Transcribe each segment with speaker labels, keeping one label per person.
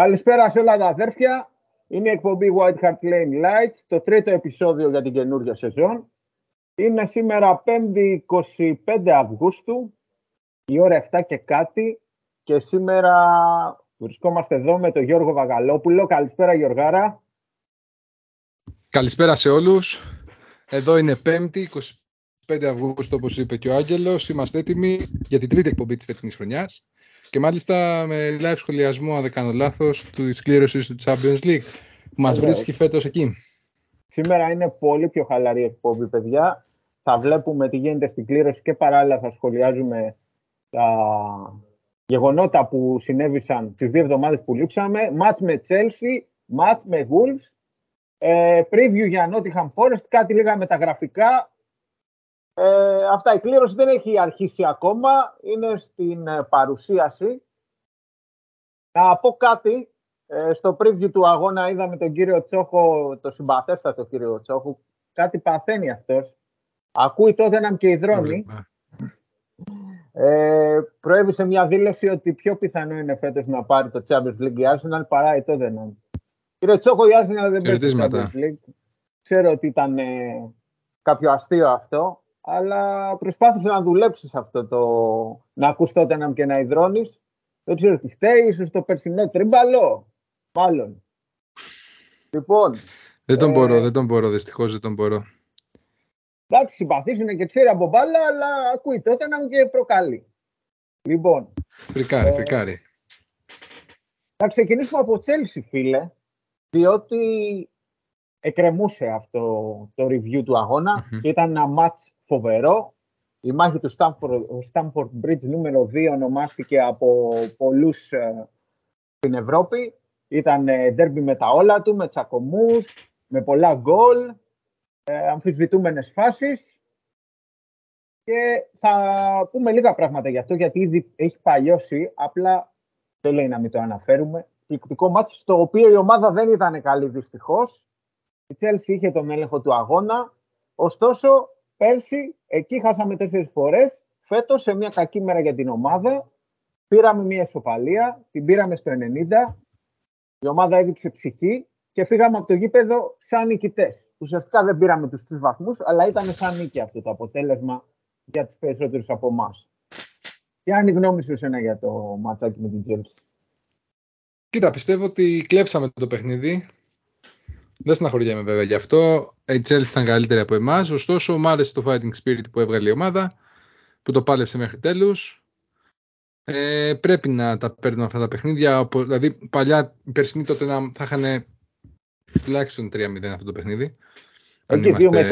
Speaker 1: Καλησπέρα σε όλα τα αδέρφια. Είναι η εκπομπή White Hart Lane Lights, το τρίτο επεισόδιο για την καινούργια σεζόν. Είναι σήμερα 5η 25 Αυγούστου, η ώρα 7 και κάτι και σήμερα βρισκόμαστε εδώ με τον Γιώργο Βαγαλόπουλο. Καλησπέρα Γιωργάρα.
Speaker 2: Καλησπέρα σε όλους. Εδώ είναι 5η 25 Αυγούστου όπως είπε και ο Άγγελος. Είμαστε έτοιμοι για την τρίτη εκπομπή της φετινής χρονιάς. Και μάλιστα με live σχολιασμό, αν δεν κάνω λάθος, της κλήρωσης του Champions League που μα βρίσκει φέτος εκεί.
Speaker 1: Σήμερα είναι πολύ πιο χαλαρή εκπομπή, παιδιά. Θα βλέπουμε τι γίνεται στην κλήρωση και παράλληλα θα σχολιάζουμε τα γεγονότα που συνέβησαν τις δύο εβδομάδες που λείψαμε. Μάτς με Chelsea, μάτς με Wolves, ε, preview για Nottingham Forest, κάτι λίγα μεταγραφικά ε, αυτά, η κλήρωση δεν έχει αρχίσει ακόμα, είναι στην ε, παρουσίαση. Να πω κάτι, ε, στο preview του αγώνα είδαμε τον κύριο Τσόχο, το συμπαθέστατο κύριο Τσόχο, κάτι παθαίνει αυτός. Ακούει τότε να και υδρώνει. Ε, προέβησε μια δήλωση ότι πιο πιθανό είναι φέτος να πάρει το Champions League η Arsenal παρά η Tottenham. Κύριε Τσόχο, η Arsenal δεν παίζει το Champions League. Ξέρω ότι ήταν ε, κάποιο αστείο αυτό, αλλά προσπάθησε να δουλέψεις αυτό το. να ακούς τότε και να υδρώνεις. Δεν ξέρω τι φταίει, ίσως το περσινό τρίμπαλο. Μάλλον. Λοιπόν.
Speaker 2: Δεν τον ε... μπορώ, δεν τον μπορώ, δυστυχώς δεν τον μπορώ.
Speaker 1: Εντάξει, συμπαθήσουν και ξέρει από μπάλα, αλλά ακούει τότε να και προκαλεί. Λοιπόν.
Speaker 2: Φρικάρι, ε... φρικάρι.
Speaker 1: Θα ξεκινήσουμε από Τσέλσι, φίλε, διότι εκκρεμούσε αυτό το review του αγώνα mm-hmm. και ήταν ένα match φοβερό. Η μάχη του Stamford, Bridge νούμερο 2 ονομάστηκε από πολλούς ε, στην Ευρώπη. Ήταν ντέρμπι με τα όλα του, με τσακωμούς, με πολλά γκολ, ε, αμφισβητούμενες φάσεις. Και θα πούμε λίγα πράγματα γι' αυτό, γιατί ήδη έχει παλιώσει, απλά δεν λέει να μην το αναφέρουμε. Πληκτικό μάτι στο οποίο η ομάδα δεν ήταν καλή δυστυχώς. Η Chelsea είχε τον έλεγχο του αγώνα, ωστόσο Πέρσι εκεί χάσαμε τέσσερις φορές. Φέτος σε μια κακή μέρα για την ομάδα πήραμε μια ισοπαλία, την πήραμε στο 90. Η ομάδα έδειξε ψυχή και φύγαμε από το γήπεδο σαν νικητές. Ουσιαστικά δεν πήραμε τους τρεις βαθμούς, αλλά ήταν σαν νίκη αυτό το αποτέλεσμα για τους περισσότερους από εμάς. Ποια είναι η γνώμη σου εσένα για το ματσάκι με την Τζέλση.
Speaker 2: Κοίτα, πιστεύω ότι κλέψαμε το παιχνίδι. Δεν στεναχωριέμαι βέβαια γι' αυτό. Η Chelsea ήταν καλύτερη από εμάς. Ωστόσο, μου άρεσε το fighting spirit που έβγαλε η ομάδα, που το πάλεψε μέχρι τέλους. Ε, πρέπει να τα παίρνουν αυτά τα παιχνίδια. Δηλαδή, παλιά οι περσινοί τότε να, θα είχαν τουλάχιστον 3-0 αυτό το παιχνίδι.
Speaker 1: Εκεί, 2 με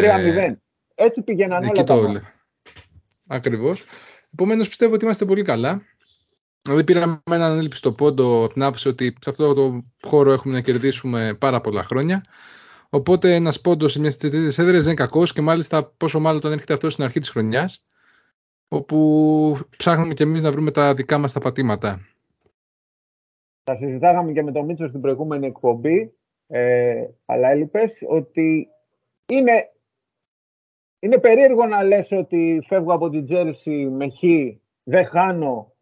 Speaker 1: 3-0. Έτσι πήγαιναν όλα τα
Speaker 2: Ακριβώς. Επομένως, πιστεύω ότι είμαστε πολύ καλά. Δηλαδή, πήραμε έναν έλειπη πόντο από την άποψη ότι σε αυτό το χώρο έχουμε να κερδίσουμε πάρα πολλά χρόνια. Οπότε ένας πόντος σε μιας στι τρίτε έδρες δεν είναι κακός και μάλιστα πόσο μάλλον όταν έρχεται αυτό στην αρχή της χρονιάς, όπου ψάχνουμε κι εμείς να βρούμε τα δικά μας τα πατήματα.
Speaker 1: Θα συζητάγαμε και με τον Μίτσο στην προηγούμενη εκπομπή, ε, αλλά έλειπες ότι είναι, είναι περίεργο να λες ότι φεύγω από την Τζέλση με χ, δεν χάνω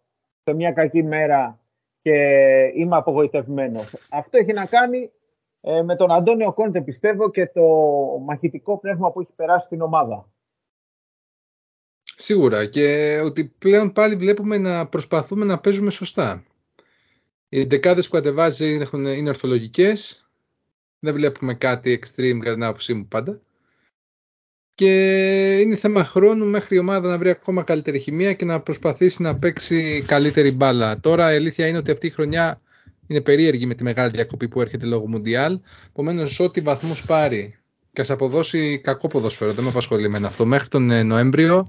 Speaker 1: σε μια κακή μέρα και είμαι απογοητευμένος. Αυτό έχει να κάνει ε, με τον Αντώνιο Κόντε πιστεύω και το μαχητικό πνεύμα που έχει περάσει στην ομάδα.
Speaker 2: Σίγουρα και ότι πλέον πάλι βλέπουμε να προσπαθούμε να παίζουμε σωστά. Οι δεκάδες που κατεβάζει είναι ορθολογικές. Δεν βλέπουμε κάτι extreme κατά την άποψή μου πάντα. Και είναι θέμα χρόνου μέχρι η ομάδα να βρει ακόμα καλύτερη χημεία και να προσπαθήσει να παίξει καλύτερη μπάλα. Τώρα η αλήθεια είναι ότι αυτή η χρονιά είναι περίεργη με τη μεγάλη διακοπή που έρχεται λόγω Μουντιάλ. Επομένως, ό,τι βαθμούς πάρει και ας αποδώσει κακό ποδόσφαιρο, δεν με απασχολεί με αυτό, μέχρι τον ε, Νοέμβριο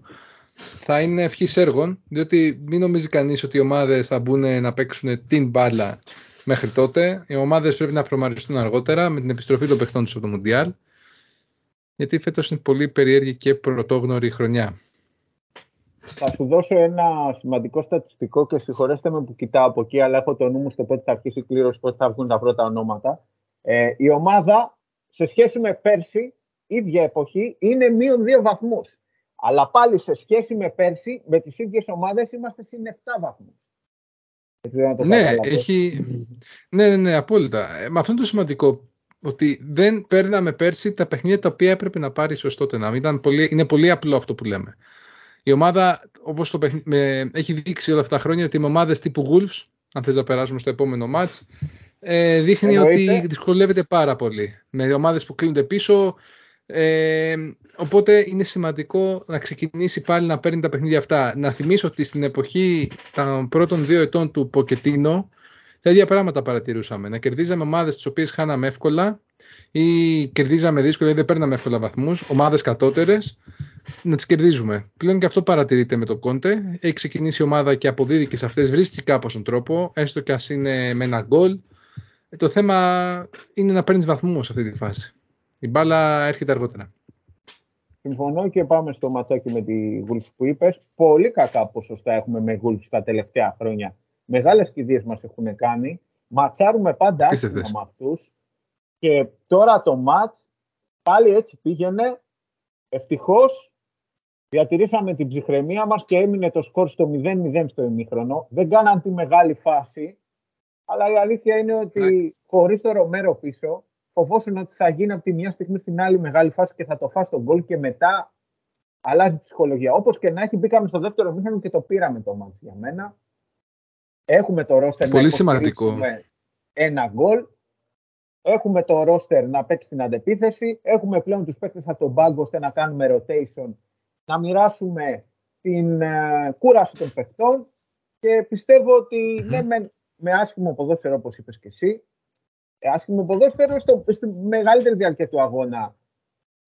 Speaker 2: θα είναι ευχής έργων. Διότι μην νομίζει κανείς ότι οι ομάδες θα μπουν να παίξουν την μπάλα μέχρι τότε. Οι ομάδες πρέπει να προμαριστούν αργότερα με την επιστροφή των παιχτών τους από το Μουντιάλ. Γιατί φέτος είναι πολύ περίεργη και πρωτόγνωρη χρονιά.
Speaker 1: Θα σου δώσω ένα σημαντικό στατιστικό και συγχωρέστε με που κοιτάω από εκεί, αλλά έχω το νου μου στο πότε θα αρχίσει η κλήρωση, πότε θα βγουν τα πρώτα ονόματα. Ε, η ομάδα σε σχέση με πέρσι, ίδια εποχή, είναι μείον δύο βαθμούς. Αλλά πάλι σε σχέση με πέρσι, με τις ίδιες ομάδες είμαστε συν 7 βαθμούς.
Speaker 2: ναι, έχει... ναι, ναι, ναι, απόλυτα. Ε, με αυτό είναι το σημαντικό ότι δεν παίρναμε πέρσι τα παιχνίδια τα οποία έπρεπε να πάρεις σωστό τενάμ. Ήταν πολύ, είναι πολύ απλό αυτό που λέμε. Η ομάδα, όπως έχει δείξει όλα αυτά τα χρόνια, ότι με ομάδες τύπου Wolves, αν θες να περάσουμε στο επόμενο match, ε, δείχνει ότι δυσκολεύεται πάρα πολύ. Με ομάδες που κλείνονται πίσω. Ε, οπότε είναι σημαντικό να ξεκινήσει πάλι να παίρνει τα παιχνίδια αυτά. Να θυμίσω ότι στην εποχή των πρώτων δύο ετών του Ποκετίνο τα ίδια πράγματα παρατηρούσαμε. Να κερδίζαμε ομάδες τις οποίες χάναμε εύκολα ή κερδίζαμε δύσκολα ή δεν παίρναμε εύκολα βαθμούς, ομάδες κατώτερες, να τις κερδίζουμε. Πλέον και αυτό παρατηρείται με το Κόντε. Έχει ξεκινήσει η ομάδα και αποδίδει και σε αυτές βρίσκει κάπως τον τρόπο, έστω και ας είναι με ένα γκολ. Ε, το θέμα είναι να παίρνεις βαθμούς σε αυτή τη φάση. Η μπάλα έρχεται αργότερα.
Speaker 1: Συμφωνώ και πάμε στο ματσάκι με τη Γουλφ που είπες. Πολύ κακά ποσοστά έχουμε με Γουλφ τα τελευταία χρόνια μεγάλες κηδείες μας έχουν κάνει. Ματσάρουμε πάντα άσχημα με αυτούς. Και τώρα το μάτς πάλι έτσι πήγαινε. Ευτυχώς διατηρήσαμε την ψυχραιμία μας και έμεινε το σκορ στο 0-0 στο ημίχρονο. Δεν κάναν τη μεγάλη φάση. Αλλά η αλήθεια είναι ότι ναι. χωρίς το Ρομέρο πίσω, φοβόσουν ότι θα γίνει από τη μια στιγμή στην άλλη μεγάλη φάση και θα το φάσει τον γκολ και μετά αλλάζει η ψυχολογία. Όπως και να έχει, μπήκαμε στο δεύτερο μήχρονο και το πήραμε το μάτς για μένα. Έχουμε το ρόστερ
Speaker 2: Πολύ να σημαντικό.
Speaker 1: ένα γκολ. Έχουμε το ρόστερ να παίξει την αντεπίθεση. Έχουμε πλέον τους παίκτες από τον πάγκο ώστε να κάνουμε rotation, να μοιράσουμε την uh, κούραση των παιχτών και πιστεύω ότι mm-hmm. ναι, με, με άσχημο ποδόσφαιρο όπως είπες και εσύ, ε, άσχημο ποδόσφαιρο στο, στη μεγαλύτερη διάρκεια του αγώνα.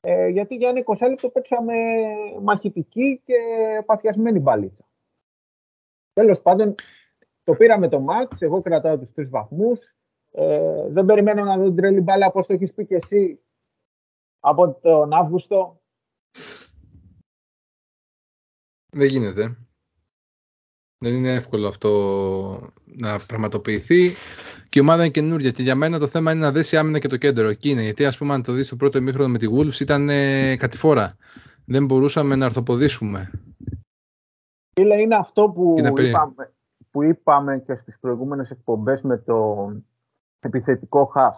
Speaker 1: Ε, γιατί για ένα 20 λεπτό παίξαμε μαχητική και παθιασμένη μπαλίτσα. Τέλος πάντων, το πήραμε το μάτς, εγώ κρατάω τους τρεις βαθμούς. Ε, δεν περιμένω να δω την τρελή μπάλα, όπως το έχεις πει και εσύ, από τον Αύγουστο.
Speaker 2: Δεν γίνεται. Δεν είναι εύκολο αυτό να πραγματοποιηθεί. Και η ομάδα είναι καινούργια. Και για μένα το θέμα είναι να δέσει άμυνα και το κέντρο. Εκεί είναι. Γιατί, ας πούμε, αν το δεις το πρώτο ημίχρονο με τη Wolves, ήταν ε, κατηφόρα. Δεν μπορούσαμε να αρθοποδήσουμε.
Speaker 1: Είναι αυτό που είπαμε, που είπαμε και στις προηγούμενες εκπομπές με το επιθετικό χαφ.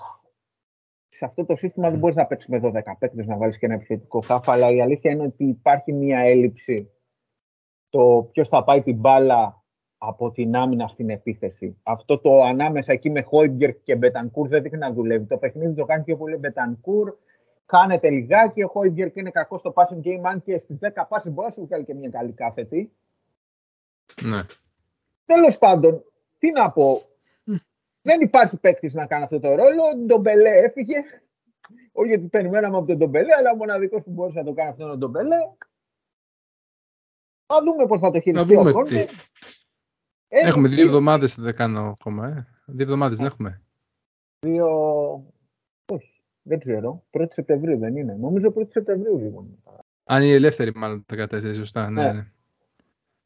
Speaker 1: Σε αυτό το σύστημα δεν μπορείς να παίξεις με 12 παίκτες να βάλεις και ένα επιθετικό χαφ, αλλά η αλήθεια είναι ότι υπάρχει μια έλλειψη το ποιος θα πάει την μπάλα από την άμυνα στην επίθεση. Αυτό το ανάμεσα εκεί με Χόιμπγκερ και Μπετανκούρ δεν δείχνει να δουλεύει. Το παιχνίδι το κάνει πιο πολύ Μπετανκούρ. Κάνετε λιγάκι. Ο Χόιμπγκερ είναι κακό στο passing game, αν και στις 10 πάσει μπορεί να σου βγάλει και μια καλή κάθετη.
Speaker 2: Ναι.
Speaker 1: Τέλος πάντων, τι να πω. Δεν υπάρχει παίκτης να κάνει αυτό το ρόλο. Ο Ντομπελέ έφυγε. Όχι γιατί περιμέναμε από τον Ντομπελέ, αλλά ο μοναδικός που μπορούσε να το κάνει αυτό είναι ο Ντομπελέ. Θα δούμε πώς θα το χειριστεί ο Κόντε.
Speaker 2: Έχουμε δύο εβδομάδες δεν κάνω ακόμα. Ε. Δύο εβδομάδες δεν έχουμε.
Speaker 1: Δύο. Όχι, δεν ξέρω. 1η Σεπτεμβρίου δεν είναι. Νομίζω 1η Σεπτεμβρίου λοιπόν.
Speaker 2: Αν είναι ελεύθερη, μάλλον τα κατέθεση, σωστά. Ναι. ναι.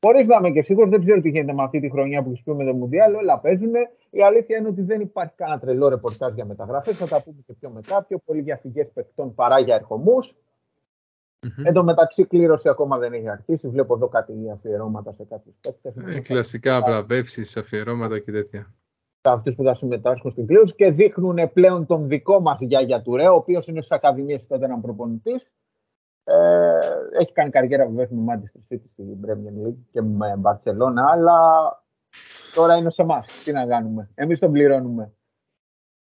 Speaker 1: Χωρίς να είμαι και σίγουρος, δεν ξέρω τι γίνεται με αυτή τη χρονιά που χρησιμοποιούμε το Μουντιάλ. Όλα παίζουν. Η αλήθεια είναι ότι δεν υπάρχει κανένα τρελό ρεπορτάζ για μεταγραφές. Θα τα πούμε και πιο μετά. Πιο πολύ για φυγές παιχτών παρά για ερχομούς. Mm-hmm. Εν τω μεταξύ, κλήρωση ακόμα δεν έχει αρχίσει. Βλέπω εδώ κάτι αφιερώματα σε κάποιους παίκτες.
Speaker 2: Ε, κλασικά βραβεύσεις, αφιερώματα και τέτοια.
Speaker 1: Αυτούς που θα συμμετάσχουν στην κλήρωση και δείχνουν πλέον τον δικό μας Γιάγια Τουρέ, ο οποίος είναι στις Ακαδημίες τότε έναν προπονητής. Ε, έχει κάνει καριέρα βεβαίω με Manchester City στην Premier League και με Barcelona, αλλά τώρα είναι σε εμάς. Τι να κάνουμε. Εμείς τον πληρώνουμε.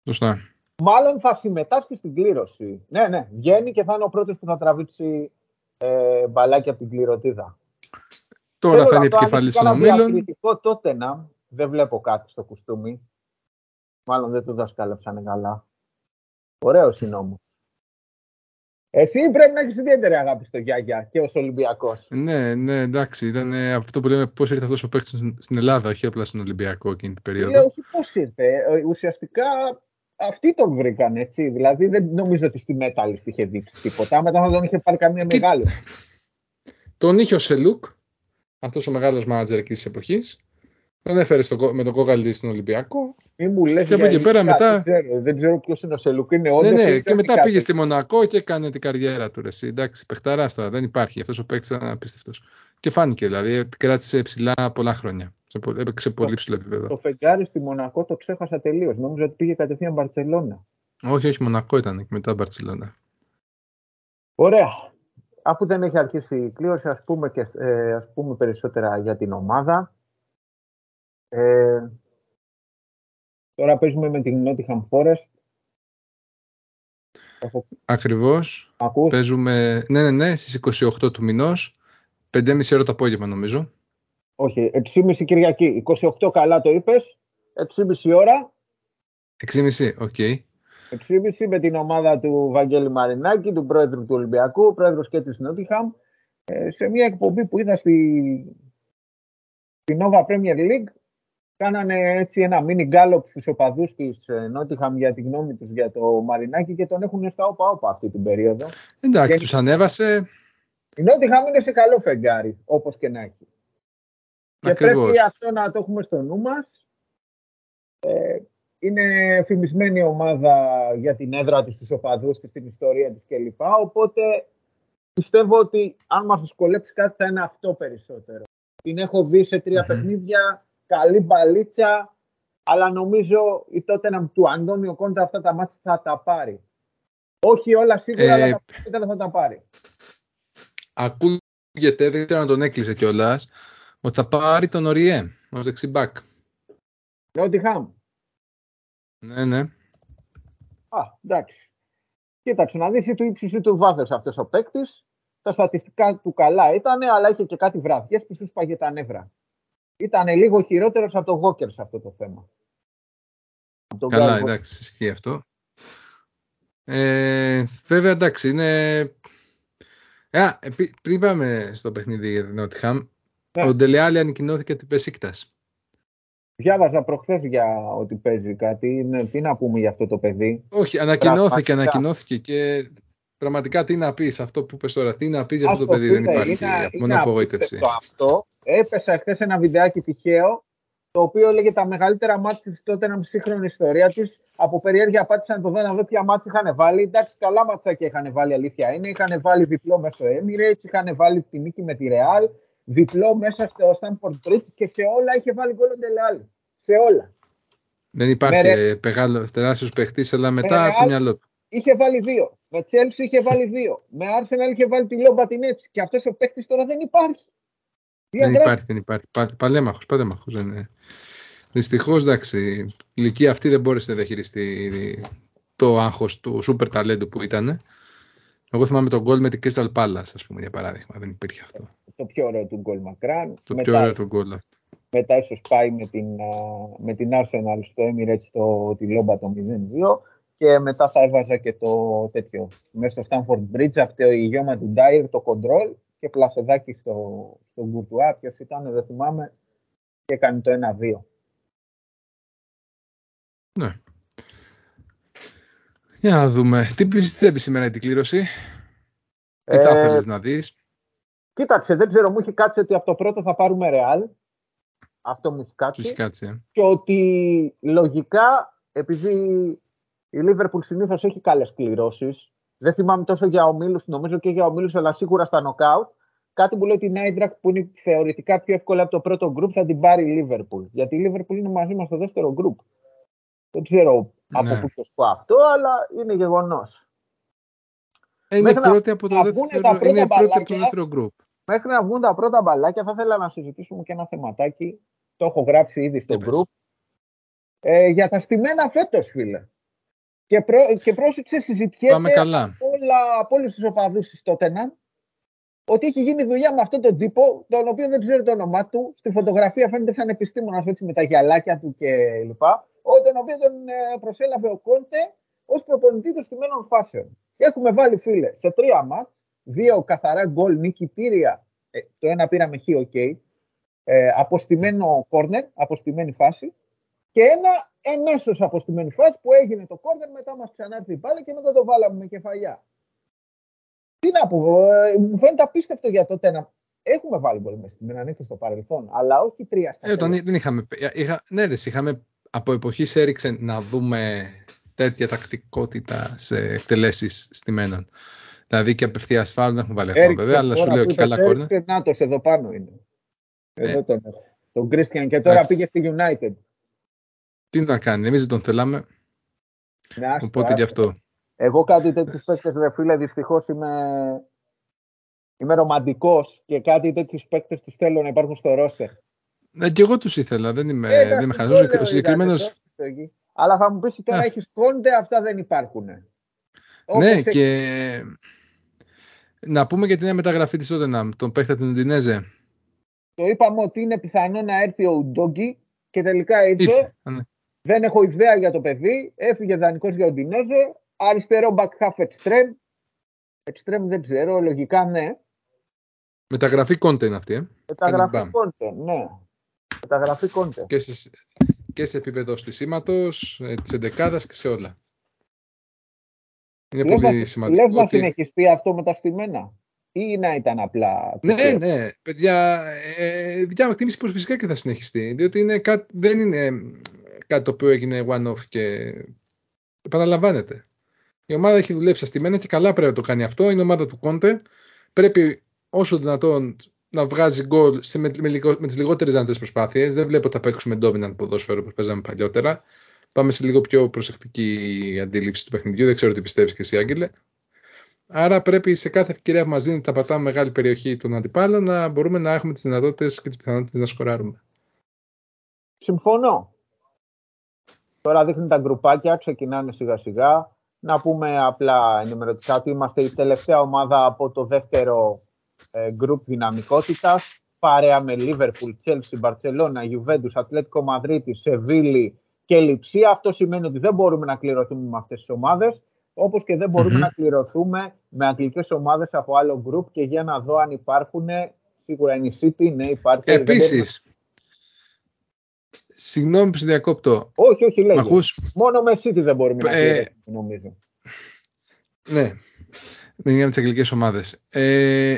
Speaker 2: Σωστά.
Speaker 1: Μάλλον θα συμμετάσχει στην κλήρωση. Ναι, ναι. Βγαίνει και θα είναι ο πρώτος που θα τραβήξει ε, μπαλάκι από την κληρωτίδα.
Speaker 2: Τώρα θα είναι επικεφαλής των ομίλων.
Speaker 1: διακριτικό τότε να δεν βλέπω κάτι στο κουστούμι. Μάλλον δεν του δασκάλεψανε καλά. Ωραίο είναι όμω. Εσύ πρέπει να έχεις ιδιαίτερη αγάπη στο Γιάγια και ως Ολυμπιακός.
Speaker 2: Ναι, ναι, εντάξει. Ήταν αυτό που λέμε πώς ήρθε αυτός ο παίκτης στην Ελλάδα, όχι απλά στον Ολυμπιακό εκείνη την περίοδο.
Speaker 1: Ναι, όχι πώς ήρθε. Ε, ουσιαστικά αυτοί τον βρήκαν έτσι. Δηλαδή δεν νομίζω ότι στη Μέταλλη είχε δείξει τίποτα. Μετά θα τον είχε πάρει καμία μεγάλη.
Speaker 2: Τον είχε ο Σελούκ, αυτός ο μεγάλος μάνατζερ εκεί της εποχής. Τον έφερε στο, με τον Κόκκαλη στον Ολυμπιακό.
Speaker 1: Ή μου λες
Speaker 2: και από εκεί πέρα μετά.
Speaker 1: Δεν ξέρω, δεν ξέρω ποιος είναι ο Σελουκ. Είναι
Speaker 2: όντως, ναι, ναι, και μετά πήγε στη Μονακό και έκανε την καριέρα του. Ρε. Εντάξει, παιχταράς τώρα. Δεν υπάρχει. Αυτός ο παίκτης ήταν απίστευτος. Και φάνηκε δηλαδή. Κράτησε ψηλά πολλά χρόνια. Έπαιξε πολύ ψηλό επίπεδο.
Speaker 1: Το φεγγάρι στη Μονακό το ξέχασα τελείως. Νόμιζα ότι πήγε κατευθείαν Μπαρσελόνα.
Speaker 2: Όχι, όχι, Μονακό ήταν και μετά Μπαρσελόνα.
Speaker 1: Ωραία. Αφού δεν έχει αρχίσει η κλήρωση, ας πούμε, και, ε, ας πούμε περισσότερα για την ομάδα. Ε, τώρα παίζουμε με την Nottingham Forest.
Speaker 2: Ακριβώς.
Speaker 1: Ακούς;
Speaker 2: Παίζουμε, ναι, ναι, ναι, στις 28 του μηνός. 5.30 ώρα το απόγευμα νομίζω.
Speaker 1: Όχι, 6.30 Κυριακή. 28 καλά το είπες. 6.30 ώρα.
Speaker 2: 6.30, OK. Okay.
Speaker 1: 6.30 με την ομάδα του Βαγγέλη Μαρινάκη, του πρόεδρου του Ολυμπιακού, πρόεδρος και της Νότιγχαμ, σε μια εκπομπή που είδα στη, στη Nova Premier League. Κάνανε έτσι ένα mini γκάλοπ στους οπαδούς της Νότιγχαμ για τη γνώμη τους για το Μαρινάκη και τον έχουν στα όπα όπα αυτή την περίοδο.
Speaker 2: Εντάξει, και... τους ανέβασε.
Speaker 1: Η Νότιγχαμ είναι σε καλό φεγγάρι, όπως και να έχει. Και πρέπει αυτό να το έχουμε στο νου μας. Ε, είναι φημισμένη ομάδα για την έδρα της, στους οπαδούς της, την ιστορία της κλπ. Οπότε πιστεύω ότι αν μας δυσκολέψει κάτι θα είναι αυτό περισσότερο. Την έχω δει σε τρια παιχνίδια, καλή μπαλίτσα, αλλά νομίζω η τότε να του Αντώνιο Κόντα αυτά τα μάτια θα τα πάρει. Όχι όλα σίγουρα, ε, αλλά τα θα τα πάρει.
Speaker 2: Ακούγεται, δεν ξέρω αν τον έκλεισε κιόλας, ότι θα πάρει τον Οριέ ως δεξιμπάκ.
Speaker 1: Νότιχαμ.
Speaker 2: Ναι, ναι.
Speaker 1: Α, εντάξει. Κοίταξε να δεις του ύψους του βάθος αυτός ο παίκτης. Τα στατιστικά του καλά ήταν, αλλά είχε και κάτι βραδιές που σου σπάγε τα νεύρα. Ήταν λίγο χειρότερος από τον Γόκερς σε αυτό το θέμα.
Speaker 2: Καλά, εντάξει, ισχύει αυτό. Ε, βέβαια, εντάξει, είναι... Ε, πριν πάμε στο παιχνίδι για την Νότιχαμ, ναι. ο Ντελεάλη ανακοινώθηκε την Πεσίκτας.
Speaker 1: Διάβαζα προχθές για ότι παίζει κάτι. τι να πούμε για αυτό το παιδί;
Speaker 2: Όχι, ανακοινώθηκε, ανακοινώθηκε και πραγματικά τι να πεις αυτό που πες τώρα. Τι να πεις για αυτό το παιδί, δεν υπάρχει είναι, μόνο απογοήτευση.
Speaker 1: Αυτό. Έπεσα χθες ένα βιντεάκι τυχαίο το οποίο έλεγε τα μεγαλύτερα μάτια της τότε να σύγχρονη ιστορία της. Από περιέργεια πάτησα να το δω να δω ποια μάτια είχαν βάλει. Εντάξει, καλά και είχαν βάλει, αλήθεια είναι. Είχαν βάλει διπλό μέσα στο Emirates, είχαν βάλει τη νίκη με τη Real διπλό μέσα στο Stanford Bridge και σε όλα είχε βάλει γκολ ο Σε όλα.
Speaker 2: Δεν υπάρχει με... μεγάλο τεράστιος παιχτή, αλλά μετά με το μυαλό του.
Speaker 1: Είχε βάλει δύο. Με Chelsea είχε βάλει δύο. Με Arsenal είχε βάλει τη Λόμπα την έτσι. Και αυτός ο παίχτης τώρα δεν υπάρχει.
Speaker 2: Δεν υπάρχει, δεν υπάρχει. Πα, παλέμαχος, παλέμαχος. Δεν Δυστυχώς, εντάξει, η ηλικία αυτή δεν μπόρεσε να διαχειριστεί το άγχος του σούπερ ταλέντου που ήταν. Εγώ θυμάμαι τον γκολ με την Crystal Palace, ας πούμε, για παράδειγμα. Δεν υπήρχε αυτό.
Speaker 1: Το πιο ωραίο του γκολ μακράν.
Speaker 2: Το μετά, πιο ωραίο του γκολ αυτό.
Speaker 1: Μετά ίσως πάει με την, με την Arsenal στο Emirates το, τη Λόμπα το 0-2 και μετά θα έβαζα και το τέτοιο. Μέσα στο Stanford Bridge από το ηγέμα του Dyer το control και πλασεδάκι στο, στο Γκουρτουά. Ποιος ήταν, δεν θυμάμαι, και έκανε το 1-2.
Speaker 2: Ναι. Για να δούμε. Τι πιστεύεις σήμερα την κλήρωση; Τι θα ε, θέλεις να δεις;
Speaker 1: Κοίταξε, δεν ξέρω, μου έχει κάτσει ότι από το πρώτο θα πάρουμε Real. Αυτό μου έχει κάτσει.
Speaker 2: Έχει κάτσει. Ε.
Speaker 1: Και ότι λογικά, επειδή η Liverpool συνήθως έχει καλές κληρώσεις, δεν θυμάμαι τόσο για ομίλους, νομίζω και για ομίλους, αλλά σίγουρα στα νοκάουτ. Κάτι που λέει την Eintracht που είναι θεωρητικά πιο εύκολα από το πρώτο γκρουπ θα την πάρει η Liverpool. Γιατί η Liverpool είναι μαζί μας στο δεύτερο γκρουπ. Δεν ξέρω από ναι. πού το πω αυτό, αλλά είναι γεγονός.
Speaker 2: Είναι πρώτη από το δεύτερο, είναι πρώτη από το δεύτερο γκρουπ.
Speaker 1: Μέχρι να βγουν τα πρώτα μπαλάκια, θα ήθελα να συζητήσουμε και ένα θεματάκι. Το έχω γράψει ήδη στο γκρουπ. Ε, για τα στημένα φέτος, φίλε. Και, προ, και πρόσεξε, συζητιέται όλα, από όλους τους οπαδούς της Τότεναμ ότι έχει γίνει δουλειά με αυτόν τον τύπο, τον οποίο δεν ξέρω το όνομά του. Στη φωτογραφία φαίνεται σαν επιστήμονας με τα γυαλάκια του κλπ τον οποίο τον ε, προσέλαβε ο Κόντε ως προπονητή των στημένων φάσεων. έχουμε βάλει φίλε σε τρία μάτς, δύο καθαρά γκολ νικητήρια. Ε, το ένα πήραμε χ, OK. Okay, ε, από στημένο κόρνερ, από στημένη φάση. Και ένα εμμέσως από στημένη φάση που έγινε το κόρνερ, μετά μας ξανάρθε η μπάλα και μετά το βάλαμε με κεφαλιά. Τι να πω, ε, μου φαίνεται απίστευτο για Τότεναμ. Έχουμε βάλει γκολ μέσα στην ανήκει στο παρελθόν, αλλά όχι τρία
Speaker 2: στα ε, όταν δεν είχαμε. Είχα, ναι, ρε, είχαμε από εποχής έριξε να δούμε τέτοια τακτικότητα σε εκτελέσεις στημένων. Δηλαδή και απευθείας φάουλ δεν έχουμε βάλει ακόμα βέβαια, αλλά σου λέω και καλά κόρνα.
Speaker 1: Νάτος εδώ πάνω είναι. Εδώ ε, τον έχω. τον Christian και τώρα πήγε στη United.
Speaker 2: Τι να κάνει, εμείς δεν τον θέλαμε. Ναι, Οπότε γι' αυτό.
Speaker 1: Εγώ κάτι τέτοιου παίκτες, ρε φίλε, δυστυχώς είμαι, είμαι ρομαντικός και κάτι τέτοιου παίκτες τους θέλω να υπάρχουν στο ρόστερ.
Speaker 2: Ναι, και εγώ τους ήθελα, δεν είμαι, ε, δεν είμαι χαζός. Ο συγκεκριμένο.
Speaker 1: Αλλά θα μου πεις ότι τώρα έχεις κόντε, αυτά δεν υπάρχουν.
Speaker 2: ναι, και να πούμε για την μεταγραφή της Τότεναμ, τον παίχτα του Ουντινέζε.
Speaker 1: Το είπαμε ότι είναι πιθανό να έρθει ο Ουντόγκη και τελικά ήρθε. Ναι. Δεν έχω ιδέα για το παιδί. Έφυγε δανεικός για Ουντινέζε. Αριστερό back half extreme. Extreme δεν ξέρω, λογικά ναι.
Speaker 2: Μεταγραφή content είναι αυτή, ε.
Speaker 1: Μεταγραφή content, ναι. Μεταγραφή content.
Speaker 2: Και, σε, και σε επίπεδο στισίματος, ε, της εντεκάδας και σε όλα. Είναι πολύ να, σημαντικό.
Speaker 1: Λες να συνεχιστεί αυτό με τα στημένα; Ή να ήταν απλά...
Speaker 2: Ναι, ναι. Παιδιά, ε, δικιά μου εκτίμηση πως φυσικά και θα συνεχιστεί. Διότι είναι κά, δεν είναι κάτι το οποίο έγινε one-off και επαναλαμβάνεται. Η ομάδα έχει δουλέψει αστημένα και καλά πρέπει να το κάνει αυτό. Είναι η ομάδα του Κόντε. Πρέπει όσο δυνατόν να βγάζει γκολ με, με, με τις λιγότερες δυνατές προσπάθειες. Δεν βλέπω ότι θα παίξουμε dominant ποδόσφαιρο όπως παίζαμε παλιότερα. Πάμε σε λίγο πιο προσεκτική αντίληψη του παιχνιδιού. Δεν ξέρω τι πιστεύεις και εσύ, Άγγελε. Άρα πρέπει σε κάθε ευκαιρία που μας δίνει τα πατάμε μεγάλη περιοχή των αντιπάλων να μπορούμε να έχουμε τις δυνατότητες και τις πιθανότητες να σκοράρουμε.
Speaker 1: Συμφωνώ. Τώρα δείχνει τα γκρουπάκια, ξεκινάνε σιγά σιγά. Να πούμε απλά ενημερωτικά ότι είμαστε η τελευταία ομάδα από το δεύτερο ε, γκρουπ δυναμικότητας. Παρέα με Liverpool, Chelsea, Barcelona, Juventus, Atletico Madrid, Σεβίλη και Λιψία. Αυτό σημαίνει ότι δεν μπορούμε να κληρωθούμε με αυτές τις ομάδες, όπως και δεν μπορουμε να κληρωθούμε με αγγλικές ομάδες από άλλο γκρουπ και για να δω αν υπάρχουν, σίγουρα είναι η City, ναι υπάρχει.
Speaker 2: Επίσης, Συγγνώμη που σε διακόπτω.
Speaker 1: Όχι, όχι, λέγε. Μόνο με City δεν μπορούμε να ε, νομίζω.
Speaker 2: Ναι, δεν είναι τις αγγλικές ομάδες. Ε,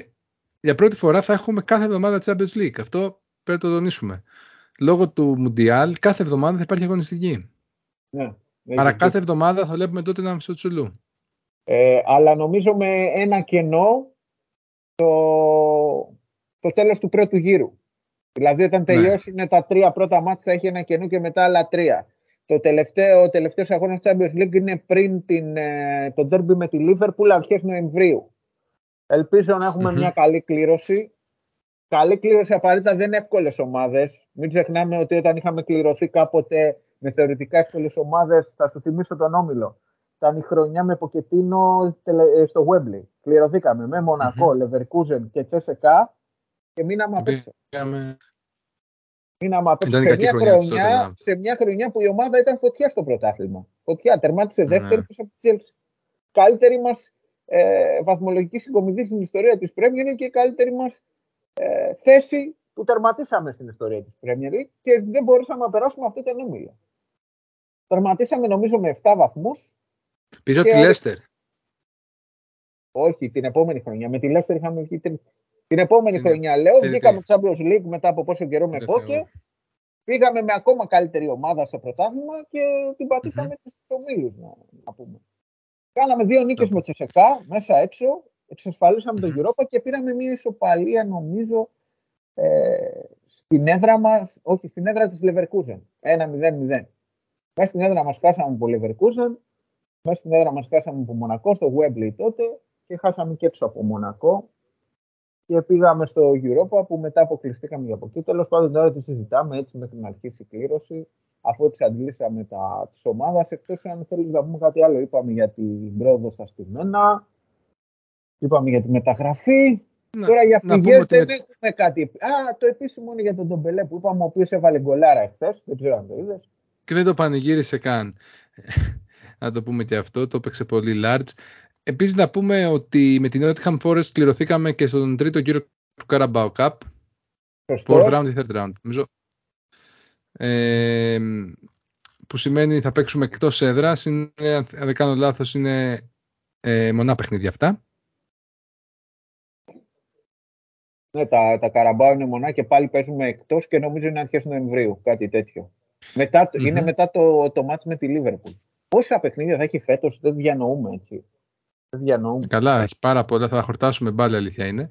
Speaker 2: για πρώτη φορά θα έχουμε κάθε εβδομάδα Champions League. Αυτό πρέπει να το τονίσουμε. Λόγω του Μουντιάλ, κάθε εβδομάδα θα υπάρχει αγωνιστική.
Speaker 1: Ναι,
Speaker 2: Άρα κάθε εβδομάδα θα βλέπουμε τότε ένα μισό τσουλού.
Speaker 1: Ε, αλλά νομίζω με ένα κενό το, το τέλος του πρώτου γύρου. Δηλαδή όταν ναι. τελειώσουν τα τρία πρώτα μάτια θα έχει ένα κενό και μετά άλλα τρία. Το τελευταίο, ο τελευταίος αγώνας Champions League είναι πριν την, ε, το derby με τη Liverpool αρχές Νοεμβρίου. Ελπίζω να εχουμε μια καλή κλήρωση. Καλή κλήρωση απαραίτητα δεν είναι εύκολες ομάδες. Μην ξεχνάμε ότι όταν είχαμε κληρωθεί κάποτε με θεωρητικά εύκολες ομάδες, θα σου θυμίσω τον Όμιλο. Ήταν η χρονιά με Ποκετίνο ε, στο Wembley. Κληρωθήκαμε με Μονακό, mm-hmm. και Τσέσεκα και μείναμε απ' έξω. Μείναμε απ' έξω σε μια, χρονιά, σε μια χρονιά που η ομάδα ήταν φωτιά στο πρωτάθλημα. Φωτιά, τερμάτισε δεύτερη ναι. από τη Τσέλση. Καλύτερη μας ε, βαθμολογική συγκομιδή στην ιστορία της Premier και η καλύτερη μας ε, θέση που τερματίσαμε στην ιστορία της Premier και δεν μπορούσαμε να περάσουμε αυτό το νόμιλο. Τερματίσαμε νομίζω με 7 βαθμούς.
Speaker 2: Πίσω από τη Λέστερ.
Speaker 1: Όχι, την επόμενη χρονιά. Με τη Λέστερ είχαμε βγει την επόμενη την... χρονιά, λέω, βγήκαμε Champions League μετά από πόσο καιρό με πότε. Πήγαμε με ακόμα καλύτερη ομάδα στο πρωτάθλημα και την πατήσαμε mm-hmm. στους ομίλους, να, να πούμε. Κάναμε δύο νίκες με Τσεσεκά, μέσα έξω, εξασφαλίσαμε mm-hmm. το Europa και πήραμε μια ισοπαλία, νομίζω, ε, στην έδρα μας, όχι, στην έδρα της Leverkusen. 1-0-0. Μέσα στην έδρα μας κάσαμε από Leverkusen, μέσα στην έδρα μας κάσαμε από Μονακό, στο Wembley τότε και χάσαμε και έξω από Μονακό και πήγαμε στο Europa που μετά αποκλειστήκαμε για από εκεί. Τέλος πάντων, τώρα τη συζητάμε έτσι μέχρι να αρχίσει η κλήρωση, αφού εξαντλήσαμε τα τη ομάδα. Εκτός αν θέλεις να πούμε κάτι άλλο, είπαμε για την πρόοδο στα στημένα, είπαμε για τη μεταγραφή. Να, τώρα για φυγές δεν έχουμε κάτι. Α, το επίσημο είναι για τον Ντομπελέ που είπαμε, ο οποίος έβαλε γκολάρα εχθές. Δεν ξέρω αν το είδες.
Speaker 2: Και δεν το πανηγύρισε καν. να το πούμε και αυτό, το έπαιξε πολύ large. Επίσης να πούμε ότι με την Nottingham Forest κληρωθήκαμε και στον τρίτο γύρο του Carabao Cup. Fourth round ή third round. Νομίζω. Ε, που σημαίνει θα παίξουμε εκτός έδρας. Είναι, αν δεν κάνω λάθος, είναι ε, μονά παιχνίδια αυτά.
Speaker 1: Ναι, τα, τα Καραμπάου είναι μονά και πάλι παίζουμε εκτός και νομίζω είναι αρχές Νοεμβρίου, κάτι τέτοιο. Μετά, mm-hmm. Είναι μετά το, το μάτς με τη Λίβερπουλ. Πόσα παιχνίδια θα έχει φέτος, δεν διανοούμε έτσι.
Speaker 2: Καλά, έχει πάρα πολλά. Θα χορτάσουμε μπάλα, αλήθεια είναι.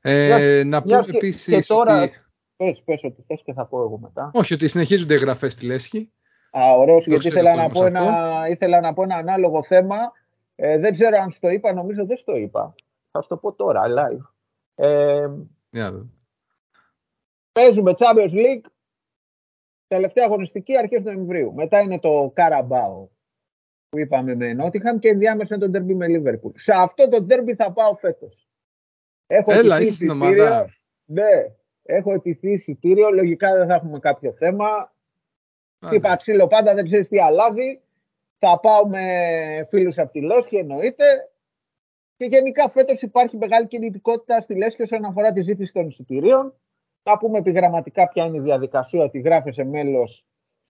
Speaker 2: Ε, να πω επίσης.
Speaker 1: Και τώρα, Πες, πες ότι θες και θα πω εγώ μετά.
Speaker 2: Όχι, ότι συνεχίζονται οι εγγραφές στη Λέσχη.
Speaker 1: Α, ωραίος, γιατί ήθελα να, πω ένα, ήθελα να πω ένα ανάλογο θέμα. Ε, δεν ξέρω αν στο είπα, νομίζω δεν στο είπα. Θα σου το πω τώρα, live. Ε,
Speaker 2: yeah.
Speaker 1: Παίζουμε Champions League, τελευταία αγωνιστική αρχές Νοεμβρίου. Μετά είναι το Carabao που είπαμε με Νότιχαμ και ενδιάμεσα το Derby με Liverpool. Σε αυτό το Derby θα πάω φέτος.
Speaker 2: Έχω Έλα, είσαι στην ομάδα.
Speaker 1: Ναι, έχω ετηθεί εισιτήριο. Λογικά δεν θα έχουμε κάποιο θέμα. Τι ξύλο πάντα, δεν ξέρεις τι αλλάζει. Θα πάω με φίλους από τη Λόσχη, εννοείται. Και γενικά φέτος υπάρχει μεγάλη κινητικότητα στη Λέσχη όσον αφορά τη ζήτηση των εισιτηρίων. Θα πούμε επιγραμματικά ποια είναι η διαδικασία, ότι γράφεσαι μέλος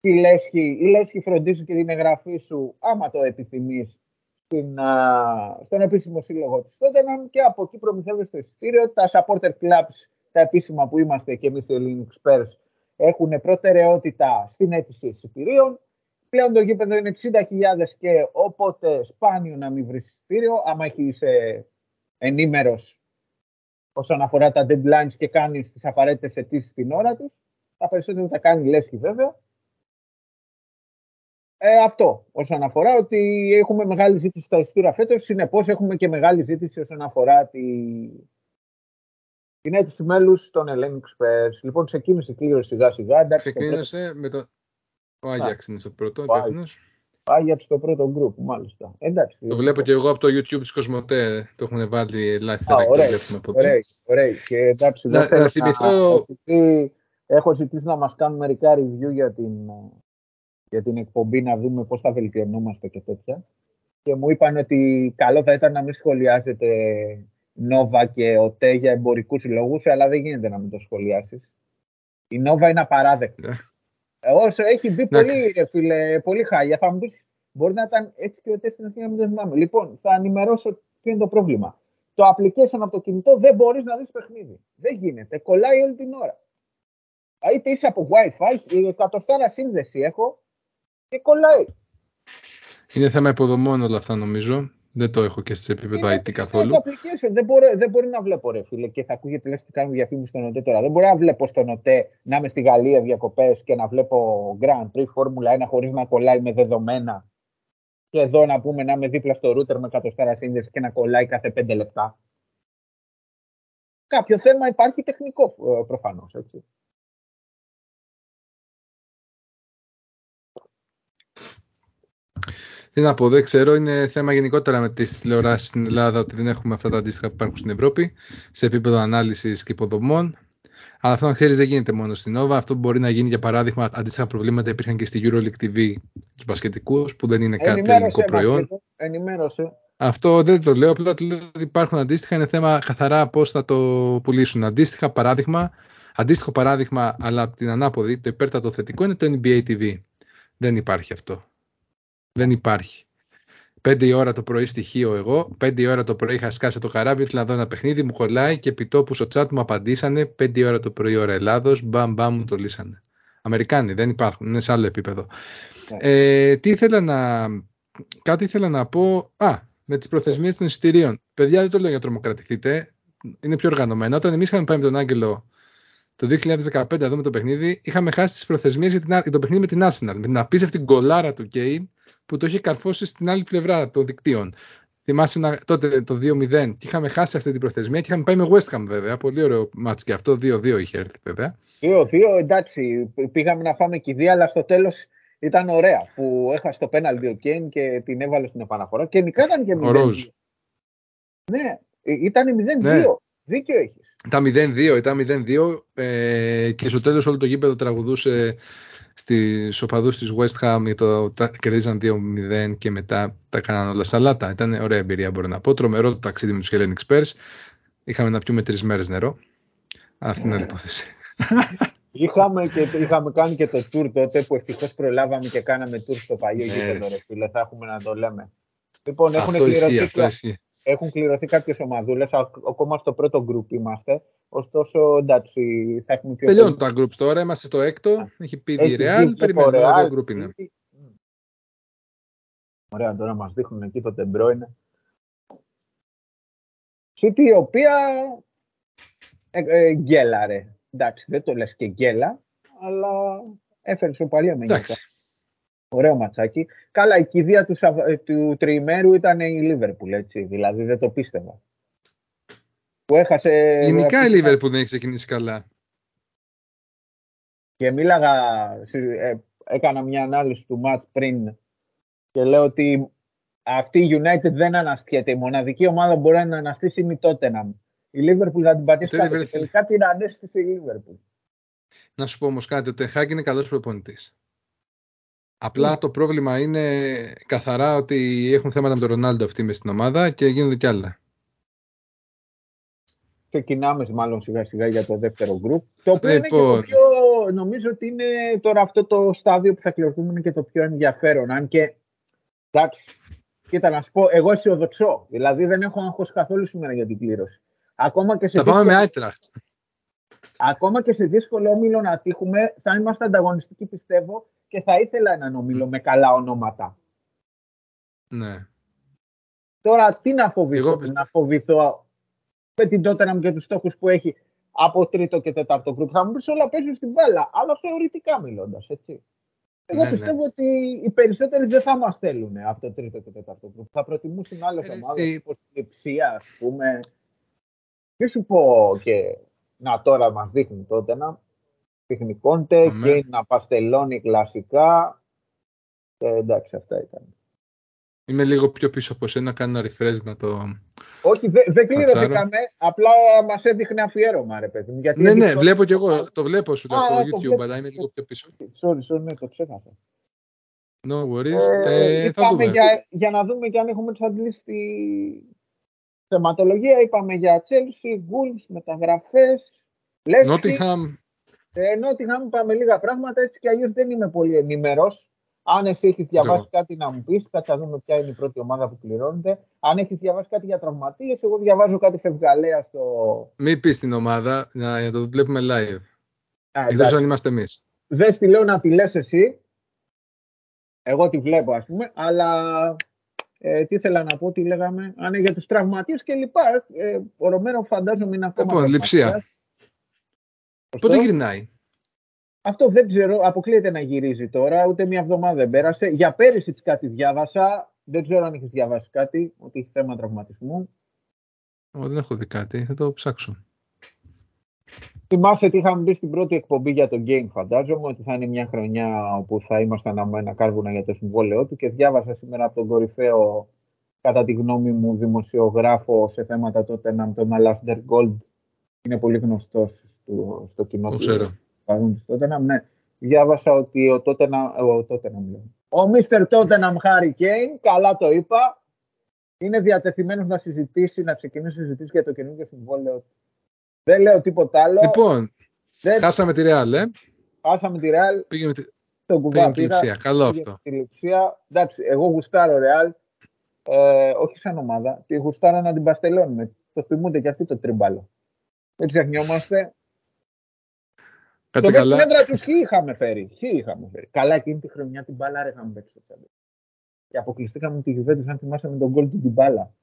Speaker 1: στη Λέσχη. Η Λέσχη φροντίζει και την εγγραφή σου, άμα το επιθυμείς, στον επίσημο σύλλογο της Tottenham και από εκεί προμηθεύεσαι το εισιτήριο. Τα supporter clubs, τα επίσημα που είμαστε και εμείς οι Ελληνικοί Experts, έχουν προτεραιότητα στην αίτηση εισιτηρίων. Πλέον το γήπεδο είναι 60.000 και όποτε σπάνιο να μην βρεις εισιτήριο, άμα έχει ενήμερος όσον αφορά τα deadlines και κάνεις τις απαραίτητες αιτήσεις στην ώρα τους. Τα περισσότερα θα κάνει λέσχη βέβαια. Ε, αυτό όσον αφορά ότι έχουμε μεγάλη ζήτηση στα εισιτήρια φέτος. Συνεπώς έχουμε και μεγάλη ζήτηση όσον αφορά τη, την αίτηση μέλους των Hellenic Spurs. Λοιπόν, ξεκίνησε η κλήρωση σιγά σιγά.
Speaker 2: Ξεκίνησε με το. Ο Άγιαξ είναι στο πρώτο,
Speaker 1: Ο Άγιαξ στο πρώτο group, μάλιστα. Εντάξει,
Speaker 2: το βλέπω και εγώ από το YouTube της Κοσμοτέ. Το έχουν βάλει live
Speaker 1: Α, ωραία, ωραία, ωραία. Και εντάξει, να, να θυμηθώ... έχω ζητήσει να μας κάνουν μερικά review για την, για την εκπομπή, να δούμε πώς θα βελτιωνόμαστε και τέτοια. Και μου είπαν ότι καλό θα ήταν να μην σχολιάζετε Νόβα και ΟΤΕ για εμπορικούς λόγου, αλλά δεν γίνεται να μην το σχολιάσεις. Η Νόβα είναι απαράδεκτη. Ναι. Όσο έχει μπει πολύ, ρε φίλε, πολύ χάλια. Θα μου πεις, μπορεί να ήταν έτσι και ο ΟΤΕ στην Αθήνα, μην το θυμάμαι. Λοιπόν, θα ενημερώσω ποιο είναι το πρόβλημα. Το application από το κινητό δεν μπορείς να δεις παιχνίδι. Δεν γίνεται. Κολλάει όλη την ώρα. Είτε είσαι από WiFi, εκατοστάρα σύνδεση έχω και κολλάει.
Speaker 2: Είναι θέμα υποδομών όλα αυτά νομίζω. Δεν το έχω και σε επίπεδο IT καθόλου.
Speaker 1: Το application. Δεν, μπορεί, δεν μπορεί να βλέπω, ρε φίλε, και θα ακούγεται λες τι κάνουμε διαφήμιση στον ΟΤΕ τώρα. Δεν μπορεί να βλέπω στον ΟΤΕ να είμαι στη Γαλλία διακοπές και να βλέπω Grand Prix Formula 1 χωρίς να κολλάει με δεδομένα. Και εδώ να πούμε να είμαι δίπλα στο router με κατοστάρα σύνδεση και να κολλάει κάθε 5 λεπτά. Κάποιο θέμα υπάρχει τεχνικό ε, προφανώς.
Speaker 2: Τι να πω, δεν ξέρω. Είναι θέμα γενικότερα με τις τηλεοράσεις στην Ελλάδα ότι δεν έχουμε αυτά τα αντίστοιχα που υπάρχουν στην Ευρώπη σε επίπεδο ανάλυσης και υποδομών. Αλλά αυτό, να ξέρεις, δεν γίνεται μόνο στην Nova. Αυτό μπορεί να γίνει, για παράδειγμα, αντίστοιχα προβλήματα υπήρχαν και στη EuroLeague TV τους μπασκετικούς, που δεν είναι κάτι ελληνικό προϊόν.
Speaker 1: Ενημέρωσε.
Speaker 2: Αυτό δεν το λέω. Απλά το λέω ότι υπάρχουν αντίστοιχα. Είναι θέμα καθαρά πώς θα το πουλήσουν. Αντίστοιχα παράδειγμα, αντίστοιχο παράδειγμα, αλλά από την ανάποδη, το υπέρτατο θετικό είναι το NBA TV. Δεν υπάρχει αυτό. Δεν υπάρχει. Πέντε η ώρα το πρωί στοιχείο εγώ, πέντε η ώρα το πρωί είχα σκάσει το καράβι, ήθελα να δω ένα παιχνίδι, μου κολλάει και επί τόπου στο chat μου απαντήσανε, πέντε η ώρα το πρωί ώρα Ελλάδος, μπαμ μπαμ μου το λύσανε. Αμερικάνοι δεν υπάρχουν, είναι σε άλλο επίπεδο. Ναι. Ε, τι ήθελα να... Κάτι ήθελα να πω... Α, με τις προθεσμίες των εισιτηρίων. Παιδιά δεν το λέω για τρομοκρατηθείτε, είναι πιο οργανωμένο. Όταν εμείς είχαμε πάει με τον Άγγελο το 2015 να δούμε το παιχνίδι, είχαμε χάσει τις προθεσμίες για, για το παιχνίδι με την Arsenal. Με την απίστευτη γκολάρα του Κέιν που το είχε καρφώσει στην άλλη πλευρά των δικτύων. Θυμάσαι να, τότε το 2-0 και είχαμε χάσει αυτή την προθεσμία και είχαμε πάει με West Ham βέβαια. Πολύ ωραίο μάτς και αυτό. 2-2 είχε έρθει βέβαια.
Speaker 1: 2-2 εντάξει. Πήγαμε να φάμε κηδεία, αλλά στο τέλος ήταν ωραία που έχασε το πέναλτι ο Κέιν και την έβαλε στην επαναφορά και νικάγαν και 0-2. Ναι, ήταν 0-2. Ναι. Δίκιο έχεις.
Speaker 2: Ήταν 0-2, ήταν 0-2 ε, και στο τέλος όλο το γήπεδο τραγουδούσε Στις οπαδούς της West Ham το, τα, κερδίζαν 2-0 και μετά τα κάναν όλα σαλάτα. Ήταν ωραία εμπειρία μπορώ να πω. Τρομερό το ταξίδι με τους Hellenic Spurs. Είχαμε να πιούμε τρεις μέρες νερό. Αυτή είναι η υπόθεση.
Speaker 1: Είχαμε, και, είχαμε κάνει και το tour τότε που ευτυχώς προλάβαμε και κάναμε tour στο παλιό yes. γήπεδο. Φίλε, θα έχουμε να το λέμε. Λοιπόν, έχουν κληρωθεί, έχουν κληρωθεί κάποιες ομαδούλες. Ακόμα στο πρώτο group είμαστε. Ωστόσο, εντάξει, θα έχουμε πιο
Speaker 2: Τελειώνουν τα groups τώρα, είμαστε στο έκτο. Έχει πει η Real, περιμένουμε το group είναι.
Speaker 1: Ωραία, τώρα μας δείχνουν εκεί το τεμπρόινε. City η οποία ε, ε, γκέλαρε. εντάξει, δεν το λες και γκέλα, αλλά έφερε σοπαλία με
Speaker 2: Εντάξει.
Speaker 1: Ωραίο ματσάκι. Καλά, η κηδεία του, του τριημέρου ήταν η Λίβερπουλ, έτσι. Δηλαδή δεν το πίστευα. Που έχασε...
Speaker 2: Γενικά η Λίβερπουλ δεν έχει ξεκινήσει καλά.
Speaker 1: Και μίλαγα, ε, έκανα μια ανάλυση του μάτς πριν και λέω ότι αυτή η United δεν αναστιέται. Η μοναδική ομάδα που μπορεί να αναστήσει είναι η Tottenham. Η Liverpool θα την πατήσει κάτω και τελικά την ανέστησε η Liverpool.
Speaker 2: Να σου πω όμως κάτι, ο Τεχάκ είναι καλός προπονητής. Απλά το πρόβλημα είναι καθαρά ότι έχουν θέματα με τον Ρονάλντο αυτή μες στην ομάδα και γίνονται κι άλλα.
Speaker 1: Ξεκινάμε μάλλον σιγά σιγά για το δεύτερο γκρουπ. Το οποίο είναι και το λοιπόν. πιο, νομίζω ότι είναι τώρα αυτό το στάδιο που θα κληρωθούμε είναι και το πιο ενδιαφέρον. Αν και, εντάξει, κοίτα να σου πω, εγώ αισιοδοξώ. Δηλαδή δεν έχω άγχος καθόλου σήμερα για την κλήρωση. Ακόμα και σε
Speaker 2: θα δύσκολο... πάμε με Άιτραχτ.
Speaker 1: Ακόμα και σε δύσκολο όμιλο να τύχουμε, θα είμαστε ανταγωνιστικοί πιστεύω και θα ήθελα έναν όμιλο με καλά ονόματα.
Speaker 2: Ναι.
Speaker 1: Τώρα τι να φοβηθώ, να φοβηθώ με την Tottenham και τους στόχους που έχει από τρίτο και τέταρτο γκρουπ. Θα μου πεις όλα παίζουν στην μπάλα, αλλά θεωρητικά μιλώντας, έτσι. Εγώ ναι, ναι. πιστεύω ναι. ότι οι περισσότεροι δεν θα μας θέλουν από το τρίτο και τέταρτο γκρουπ. Θα προτιμούσαν άλλε ε, ομάδε, όπω η Λεψία, ας πούμε. Τι σου πω και να τώρα μας δείχνει τότε να δείχνει Κόντε, και να παστελώνει κλασικά. Και εντάξει, αυτά ήταν.
Speaker 2: Είμαι λίγο πιο πίσω από σένα, κάνω ένα refresh με το.
Speaker 1: Όχι, δεν δε κληρωθήκαμε, απλά μας έδειχνε αφιέρωμα, ρε παιδί
Speaker 2: Γιατί ναι, ναι, βλέπω κι εγώ, το βλέπω σου το, το YouTube, αλλά είμαι λίγο πιο πίσω.
Speaker 1: Sorry, sorry, ναι, το ξέχασα.
Speaker 2: No worries. Ε,
Speaker 1: ε, θα δούμε. Για, για να δούμε και αν έχουμε εξαντλήσει τη θεματολογία. Είπαμε για Chelsea, Wolves, μεταγραφές,
Speaker 2: Nottingham.
Speaker 1: Ε, Nottingham είπαμε λίγα πράγματα, έτσι και αλλιώς δεν είμαι πολύ ενήμερος. Αν εσύ έχεις διαβάσει κάτι να μου πεις, θα δούμε ποια είναι η πρώτη ομάδα που πληρώνεται. Αν έχεις διαβάσει κάτι για τραυματίες, εγώ διαβάζω κάτι φευγαλέα στο.
Speaker 2: Μην πεις την ομάδα, να, να το βλέπουμε live. Εκτός αν είμαστε εμείς.
Speaker 1: Δεν τη λέω να τη λες εσύ. Εγώ τη βλέπω, ας πούμε, αλλά ε, τι ήθελα να πω, τι λέγαμε. Αν είναι για τους τραυματίες και λοιπά. Ε, ο Ρωμένο φαντάζομαι είναι ακόμα.
Speaker 2: Λοιπόν, λειψία. Πότε γυρνάει;
Speaker 1: Αυτό δεν ξέρω, αποκλείεται να γυρίζει τώρα, ούτε μια εβδομάδα δεν πέρασε. Για πέρυσι της κάτι διάβασα, δεν ξέρω αν έχει διαβάσει κάτι, ότι έχει θέμα τραυματισμού.
Speaker 2: Ω, δεν έχω δει κάτι, θα το ψάξω.
Speaker 1: Θυμάσαι τι είχαμε μπει στην πρώτη εκπομπή για το game, φαντάζομαι, ότι θα είναι μια χρονιά όπου θα ήμασταν ένα κάρβουνα για το συμβόλαιό του και διάβασα σήμερα από τον κορυφαίο, κατά τη γνώμη μου, δημοσιογράφο σε θέματα τότε, τον Alastair Gold. Είναι πολύ γνωστός στο κοινό
Speaker 2: του. Ξέρω
Speaker 1: παγούν ναι. Διάβασα ότι ο Τότεναμ, ο Τότεναμ, ο Μίστερ Τότεναμ Χάρι Κέιν, καλά το είπα, είναι διατεθειμένος να συζητήσει, να ξεκινήσει συζητήσεις για το καινούργιο συμβόλαιο. Δεν λέω τίποτα άλλο.
Speaker 2: Λοιπόν, δεν... χάσαμε τη Ρεάλ, ε.
Speaker 1: Χάσαμε τη Ρεάλ.
Speaker 2: Πήγαμε τη... Τον κουβά τη Λιψία. Καλό αυτό.
Speaker 1: Τη Λιψία. Εντάξει, εγώ γουστάρω Ρεάλ. Ε, όχι σαν ομάδα. Τη γουστάρω να την παστελώνουμε. Το θυμούνται και αυτοί το τριμπάλο. Δεν ξεχνιόμαστε.
Speaker 2: Κάτσε το καλά.
Speaker 1: μέτρα τους χι είχαμε φέρει. Χι είχαμε φέρει. Καλά εκείνη τη χρονιά την μπάλα ρε είχαμε παίξει. Και αποκλειστήκαμε τη Juventus αν θυμάσαι με τον γκολ του την μπάλα.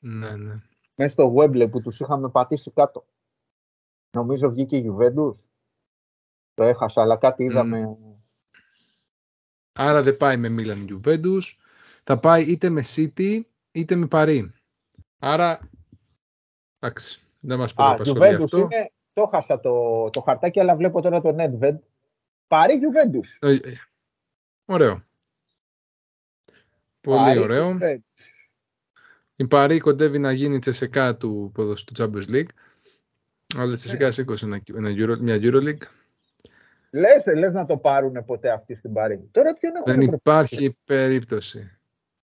Speaker 2: Ναι, ναι.
Speaker 1: Μέσα στο Webley που τους είχαμε πατήσει κάτω. Νομίζω βγήκε η Juventus. Το έχασα, αλλά κάτι είδαμε.
Speaker 2: Άρα δεν πάει με Milan Juventus. Θα πάει είτε με City είτε με Παρί. Άρα, εντάξει, δεν μας πει αυτό.
Speaker 1: Είναι, το χάσα το, το χαρτάκι, αλλά βλέπω τώρα το Nedved. Πάρει Juventus.
Speaker 2: Ε, ε, ωραίο. Πολύ ωραίο. Η Παρή κοντεύει να γίνει τσεσεκά του, του Champions League. Αλλά τσεσεκά ναι. σήκωσε ένα, ένα Euro, μια EuroLeague.
Speaker 1: Λες, λες να το πάρουν ποτέ αυτή στην Παρή. Τώρα ποιον
Speaker 2: Δεν υπάρχει περίπτωση.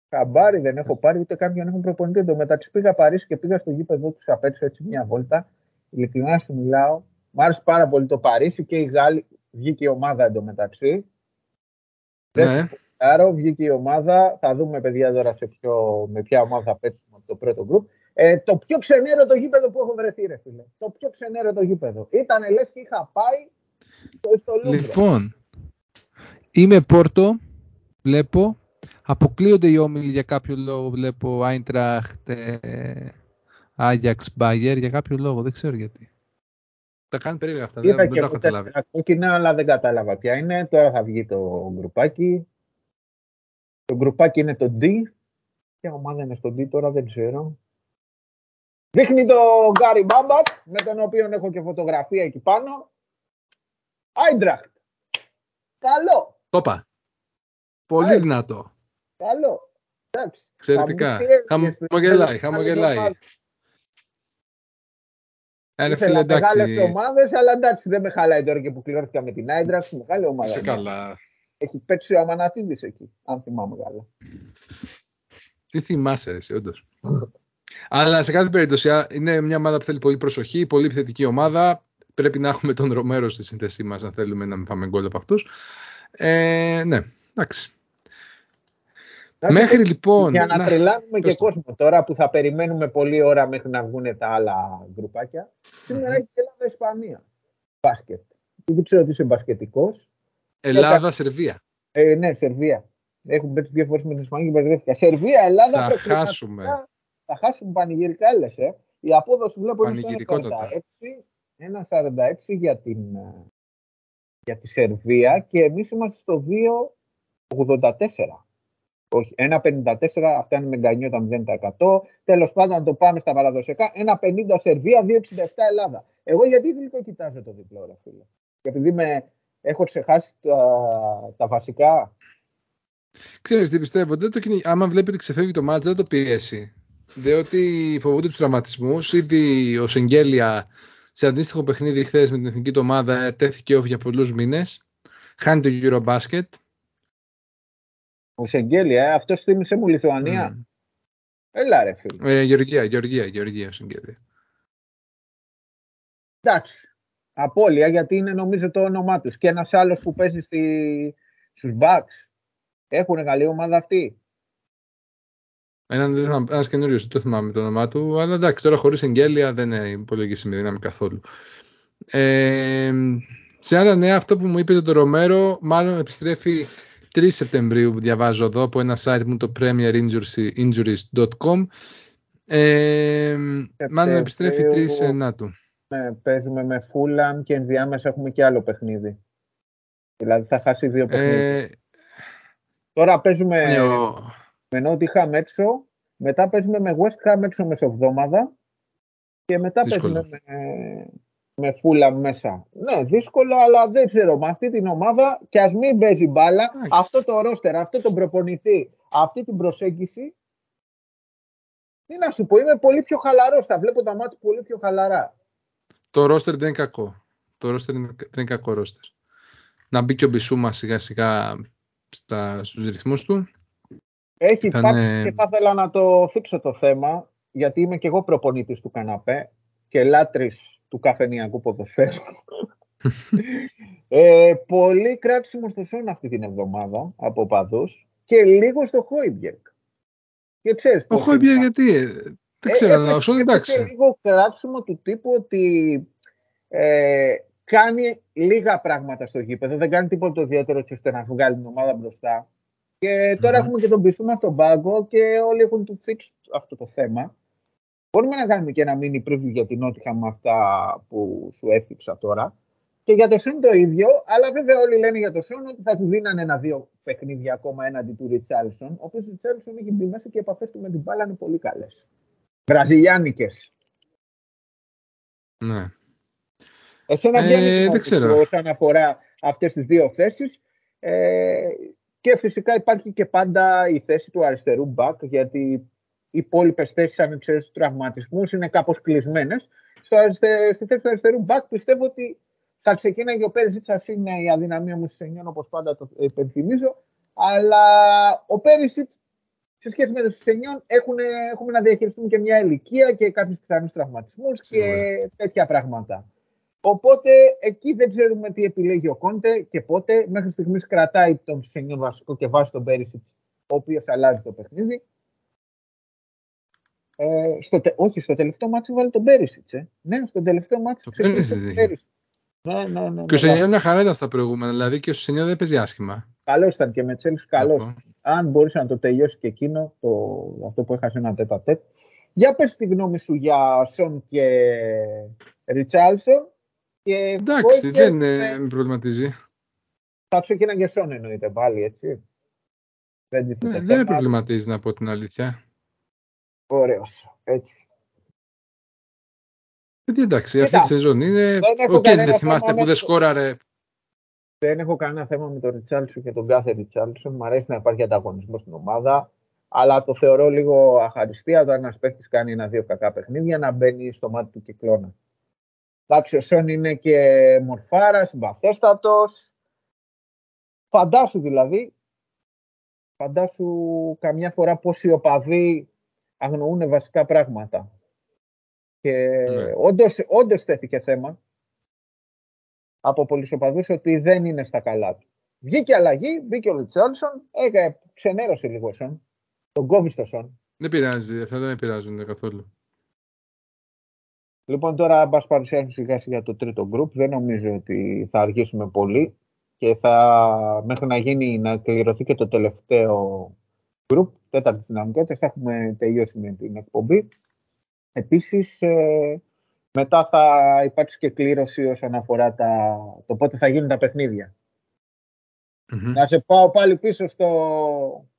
Speaker 1: Χαμπάρι δεν έχω πάρει, ούτε κάποιον έχουν προπονητή. Το μεταξύ πήγα Παρίσι και πήγα στο γήπεδο τους απ' έτσι μια βόλτα ειλικρινά σου μιλάω, μου άρεσε πάρα πολύ το Παρίσι και η Γάλλη, βγήκε η ομάδα εντωμεταξύ. Ναι. Άρα βγήκε η ομάδα, θα δούμε παιδιά τώρα σε ποιο, με ποια ομάδα θα παίξουμε από το πρώτο γκρουπ. Ε, το πιο ξενέρο το γήπεδο που έχω βρεθεί ρε φίλε. Το πιο ξενέρο το γήπεδο. Ήτανε λες και είχα πάει στο Λούμπρο.
Speaker 2: Λοιπόν, είμαι Πόρτο, βλέπω. Αποκλείονται οι όμιλοι για κάποιο λόγο, βλέπω Άιντραχτ, ε, Άγιαξ Μπάγερ για κάποιο λόγο, δεν ξέρω γιατί. Τα κάνει περίεργα αυτά. δεν, δεν το έχω καταλάβει.
Speaker 1: κόκκινα, αλλά δεν κατάλαβα ποια είναι. Τώρα θα βγει το γκρουπάκι. Το γκρουπάκι είναι το D. Ποια ομάδα είναι στο D τώρα δεν ξέρω. Δείχνει το Γκάρι Μάμπατ, με τον οποίο έχω και φωτογραφία εκεί πάνω. Άιντραχτ. Καλό.
Speaker 2: Τόπα. Πολύ δυνατό.
Speaker 1: Καλό. Εντάξει.
Speaker 2: Εξαιρετικά. Χαμογελάει, χαμογελάει.
Speaker 1: Είναι φίλε, εντάξει. Μεγάλες ομάδες, αλλά εντάξει, δεν με χαλάει τώρα και που κληρώθηκα με την Άιντραχτ. Μεγάλη ομάδα.
Speaker 2: Σε καλά.
Speaker 1: Έχει παίξει ο Αμανατίδης εκεί, αν θυμάμαι καλά.
Speaker 2: Τι θυμάσαι, εσύ, όντως. Αλλά σε κάθε περίπτωση είναι μια ομάδα που θέλει πολύ προσοχή, πολύ επιθετική ομάδα. Πρέπει να έχουμε τον Ρομέρο στη σύνθεσή μας, αν θέλουμε να μην πάμε γκολ από αυτούς. Ε, ναι, εντάξει. Μέχρι λοιπόν.
Speaker 1: Για να, να τρελάνουμε και κόσμο τώρα που θα περιμένουμε πολλή ώρα μέχρι να βγουν τα άλλα γκρουπάκια. Σήμερα έχει Ελλάδα-Ισπανία. Μπάσκετ. Δεν ξέρω ότι είσαι μπασκετικός.
Speaker 2: Ελλάδα-Σερβία.
Speaker 1: Ε, ναι, Σερβία. Έχουν πέσει δύο φορές με την Ισπανία και μπερδεύτηκα. Σερβία, Ελλάδα.
Speaker 2: Θα χάσουμε
Speaker 1: θα χάσουν πανηγυρικά, έλεγε. Η απόδοση βλέπω είναι 1,46 για, την, για τη Σερβία και εμείς είμαστε στο 2,84. Όχι, 1,54 αυτά είναι με γκανιό τα 0%. Τέλος πάντων, να το πάμε στα παραδοσιακά. 1,50 Σερβία, 2,67 Ελλάδα. Εγώ γιατί δεν κοιτάζω το διπλό, ρε φίλε; Και επειδή με, έχω ξεχάσει τα, τα βασικά.
Speaker 2: Ξέρεις τι πιστεύω, δεν το, άμα βλέπει ότι ξεφεύγει το μάτζ, δεν το πιέσει διότι φοβούνται τους τραυματισμούς. Ήδη ο Σεγγέλια σε αντίστοιχο παιχνίδι χθες με την εθνική του ομάδα τέθηκε off για πολλούς μήνες. Χάνει το Eurobasket.
Speaker 1: Ο Σεγγέλια, ε, αυτός θύμισε μου Λιθουανία. Mm. Έλα ρε φίλε.
Speaker 2: Ε, Γεωργία, Γεωργία, Γεωργία ο Σεγγέλια.
Speaker 1: Εντάξει. Απόλυα γιατί είναι νομίζω το όνομά τους. Και ένας άλλος που παίζει στη... στους Bucks. Έχουν καλή ομάδα αυτή.
Speaker 2: Έναν ένας καινούριος, δεν το θυμάμαι το όνομά του, αλλά εντάξει, τώρα χωρίς εγγέλια δεν είναι υπολογίσιμη δύναμη καθόλου. Ε, σε άλλα νέα, αυτό που μου είπε το Ρομέρο, μάλλον επιστρέφει 3 Σεπτεμβρίου, που διαβάζω εδώ, από ένα site μου, το premierinjuries.com. Ε, μάλλον επιστρέφει 3 Σεπτεμβρίου.
Speaker 1: Ναι, παίζουμε με Φούλαμ και ενδιάμεσα έχουμε και άλλο παιχνίδι. Δηλαδή θα χάσει δύο παιχνίδια. Ε, Τώρα παίζουμε... Ναι, με Νότιχαμ έξω, μετά παίζουμε με West Ham έξω μεσοβδόμαδα και μετά παίζουμε με, με φούλα μέσα. Ναι, δύσκολο, αλλά δεν ξέρω. Με αυτή την ομάδα και ας μην παίζει μπάλα, αυτό το ρόστερ, αυτό το προπονητή, αυτή την προσέγγιση. Τι να σου πω, είμαι πολύ πιο χαλαρός. Τα βλέπω τα μάτια πολύ πιο χαλαρά.
Speaker 2: Το ρόστερ δεν είναι κακό. Το ρόστερ δεν είναι κακό ρόστερ. Να μπει και ο Μπισούμα σιγά σιγά στα, στους ρυθμούς του
Speaker 1: έχει Ήταν... υπάρξει και θα ήθελα να το θίξω το θέμα, γιατί είμαι και εγώ προπονήτης του καναπέ και λάτρης του καφενιακού ποδοσφαίρου. ε, πολύ κράξιμο στο Σον αυτή την εβδομάδα από οπαδούς και λίγο στο Χόιμπιερκ.
Speaker 2: Και ξέρεις Ο Χόιμπιερκ γιατί, ε, δεν ε, ξέρω, ε, όσο εντάξει.
Speaker 1: λίγο κράξιμο του τύπου ότι ε, κάνει λίγα πράγματα στο γήπεδο, δεν κάνει τίποτα ιδιαίτερο ώστε να βγάλει την ομάδα μπροστά. Και τώρα mm-hmm. έχουμε και τον Μπισούμα στον πάγκο και όλοι έχουν του fix αυτό το θέμα. Μπορούμε να κάνουμε και ένα mini preview για την Νότιχα με αυτά που σου έθιξα τώρα. Και για το Σον το ίδιο, αλλά βέβαια όλοι λένε για το Σον ότι θα του δίνανε ένα-δύο παιχνίδια ακόμα έναντι του Ριτσάλσον. Ο οποίος Ριτσάλσον έχει μπει μέσα και οι επαφές του με την μπάλα είναι πολύ καλές. Βραζιλιάνικες.
Speaker 2: Ναι.
Speaker 1: Εσένα ε, δεν ξέρω. όσον αφορά αυτές τις δύο θέσεις. Ε, και φυσικά υπάρχει και πάντα η θέση του αριστερού μπακ, γιατί οι υπόλοιπες θέσεις, αν ξέρει του τραυματισμού, είναι κάπως κλεισμένες. Στη θέση του αριστερού μπακ πιστεύω ότι θα ξεκίναγε ο Πέρυσιτ, σας είναι η αδυναμία μου στις 9, όπως πάντα το υπενθυμίζω. Αλλά ο Πέρυσιτ σε σχέση με το Σενιόν έχουμε να διαχειριστούμε και μια ηλικία και κάποιους πιθανούς τραυματισμούς και τέτοια πράγματα. Οπότε εκεί δεν ξέρουμε τι επιλέγει ο Κόντε και πότε. Μέχρι στιγμής κρατάει τον Σενιόν βασικό και βάζει τον Πέρισιτ, ο οποίος αλλάζει το παιχνίδι. Ε, στο, όχι, στο τελευταίο μάτσο βάλει τον Πέρισιτ. Ε. Ναι, στο τελευταίο μάτσο ξεκίνησε τον Πέρισιτ.
Speaker 2: Ναι, ναι, ναι, και ο Σενιόν μια χαρά ήταν στα προηγούμενα, δηλαδή και ο Σενιόν δεν παίζει άσχημα.
Speaker 1: Καλός ήταν και με Τσέλση καλός. Αν μπορούσε να το τελειώσει και εκείνο, το, αυτό που έχασε ένα τέτα τέτ. Για πες τη γνώμη σου για Σον και Ριτσάλσον
Speaker 2: Και Εντάξει, δεν με... με προβληματίζει.
Speaker 1: Θα και και Σόν εννοείται πάλι, έτσι.
Speaker 2: Δεν, ναι, δεν με προβληματίζει να πω την αλήθεια.
Speaker 1: Ωραίος, έτσι.
Speaker 2: Γιατί εντάξει, αυτή τη σεζόν είναι. Οκ, δεν θυμάστε που δεν σκόραρε.
Speaker 1: Δεν έχω κανένα θέμα με τον Ριτσάλσον και τον κάθε Ριτσάλσον. Μου αρέσει να υπάρχει ανταγωνισμό στην ομάδα. Αλλά το θεωρώ λίγο αχαριστία όταν ένας παίχτη κάνει ένα-δύο κακά παιχνίδια να μπαίνει στο μάτι του κυκλώνα. Εντάξει, ο Σον είναι και μορφάρας, συμπαθέστατος. Φαντάσου δηλαδή, φαντάσου καμιά φορά πόσοι οπαδοί αγνοούν βασικά πράγματα. Και ναι. όντως, όντως τέθηκε θέμα από πολλούς οπαδούς ότι δεν είναι στα καλά του. Βγήκε αλλαγή, μπήκε ο Ριτσάλσον, έκανε, ξενέρωσε λίγο Σον, τον κόβεις στο Σον.
Speaker 2: Δεν πειράζει, αυτά δεν με πειράζουν καθόλου.
Speaker 1: Λοιπόν, τώρα μπας παρουσιάσουμε σιγά σιγά το τρίτο γκρουπ. Δεν νομίζω ότι θα αργήσουμε πολύ και θα, μέχρι να γίνει, να κληρωθεί και το τελευταίο group, τέταρτη δυναμικότητα, θα έχουμε τελειώσει με την εκπομπή. Επίσης, ε, μετά θα υπάρξει και κλήρωση όσον αφορά τα, το πότε θα γίνουν τα παιχνιδια Να σε πάω πάλι πίσω στο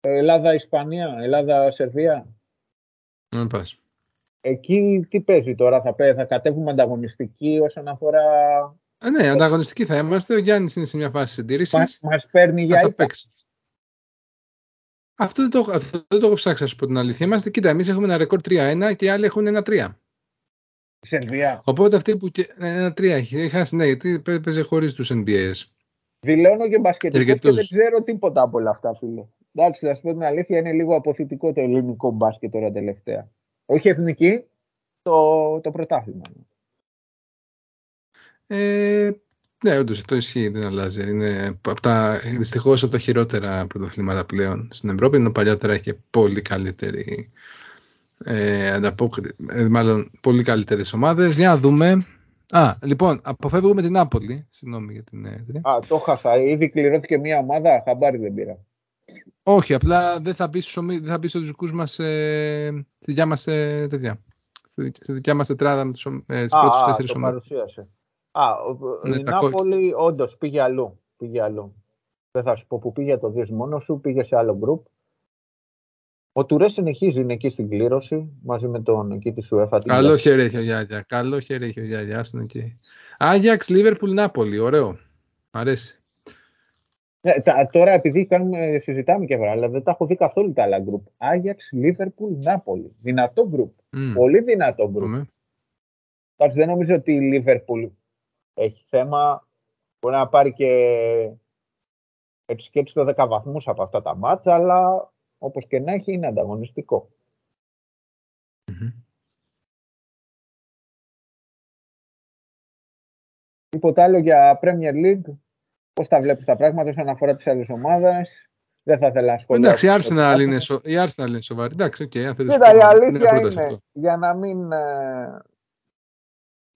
Speaker 1: Ελλάδα-Ισπανία, Ελλάδα-Σερβία.
Speaker 2: Να πας.
Speaker 1: Εκεί τι παίζει τώρα, θα, θα κατέβουμε ανταγωνιστικοί όσον αφορά
Speaker 2: Α, ναι, ανταγωνιστικοί θα είμαστε. Ο Γιάννης είναι σε μια φάση συντήρησης.
Speaker 1: Μας παίρνει για ύπα.
Speaker 2: Αυτό δεν, το, αυτό δεν το έχω ψάξει, να σου πω την αλήθεια. Είμαστε, κοίτα, εμείς έχουμε ένα ρεκόρ 3-1 και οι άλλοι έχουν ένα 3.
Speaker 1: Σερβία.
Speaker 2: Οπότε αυτοί που. Ένα 3 έχει χάσει, ναι, γιατί παίζει χωρίς τους NBA.
Speaker 1: Δηλώνω και μπασκετικό και δεν ξέρω τίποτα από όλα αυτά, φίλε. Εντάξει, θα σου πω την αλήθεια, είναι λίγο αποθητικό το ελληνικό μπάσκετ τώρα τελευταία. Όχι εθνική, το, το πρωτάθλημα.
Speaker 2: Ε, ναι, όντως αυτό ισχύει, δεν αλλάζει. Είναι από τα, δυστυχώς από τα χειρότερα πρωταθλήματα πλέον στην Ευρώπη, ενώ παλιότερα είχε πολύ καλύτερη ε, ανταπόκριση, ε, μάλλον πολύ καλύτερες ομάδες. Για να δούμε. Α, λοιπόν, αποφεύγουμε την Νάπολη. Συγγνώμη για την έδρια.
Speaker 1: Α, το χάσα. Ήδη κληρώθηκε μια ομάδα, χαμπάρι δεν πήρα.
Speaker 2: Όχι, απλά δεν θα μπει στους, στους δικούς μας, ε, στη δικιά μας, ε, τέτοια, στη δικιά μας τετράδα με τους, ε, τις πρώτες τέσσερις ομάδες.
Speaker 1: παρουσίασε. Α, ναι, η Νάπολη όντως πήγε αλλού. Πήγε αλλού. Δεν θα σου πω που πήγε το δεις μόνος σου, πήγε σε άλλο γκρουπ. Ο Τουρές συνεχίζει, είναι εκεί στην κλήρωση μαζί με τον εκεί της UEFA.
Speaker 2: Καλό χέρι έχει ο Γιάννια. Καλό χέρι έχει ο Γιάννια. εκεί. Άγιαξ, Λίβερπουλ, Νάπολη. Ωραίο. Μ' αρέσει.
Speaker 1: Ναι, τα, τώρα επειδή κάνουμε, συζητάμε και βράδυ, αλλά δεν τα έχω δει καθόλου τα άλλα γκρουπ. Άγιαξ, Λίβερπουλ, Νάπολη. Δυνατό γκρουπ. Mm. Πολύ δυνατό γκρουπ. Mm. Εντάξει, δεν νομίζω ότι η Λίβερπουλ έχει θέμα. Μπορεί να πάρει και έτσι και έτσι το 10 βαθμούς από αυτά τα μάτσα, αλλά όπως και να έχει είναι ανταγωνιστικό. Mm-hmm. Τίποτα άλλο για Premier League; Πώς τα βλέπεις τα πράγματα όσον αφορά τις άλλες ομάδες; Δεν θα ήθελα να
Speaker 2: σχολιάσω. Εντάξει, η Arsenal, είναι, σο... η Arsenal είναι σοβαρή. Εντάξει, okay,
Speaker 1: αν Κοίτα, η αλήθεια είναι, είναι για να μην, ε,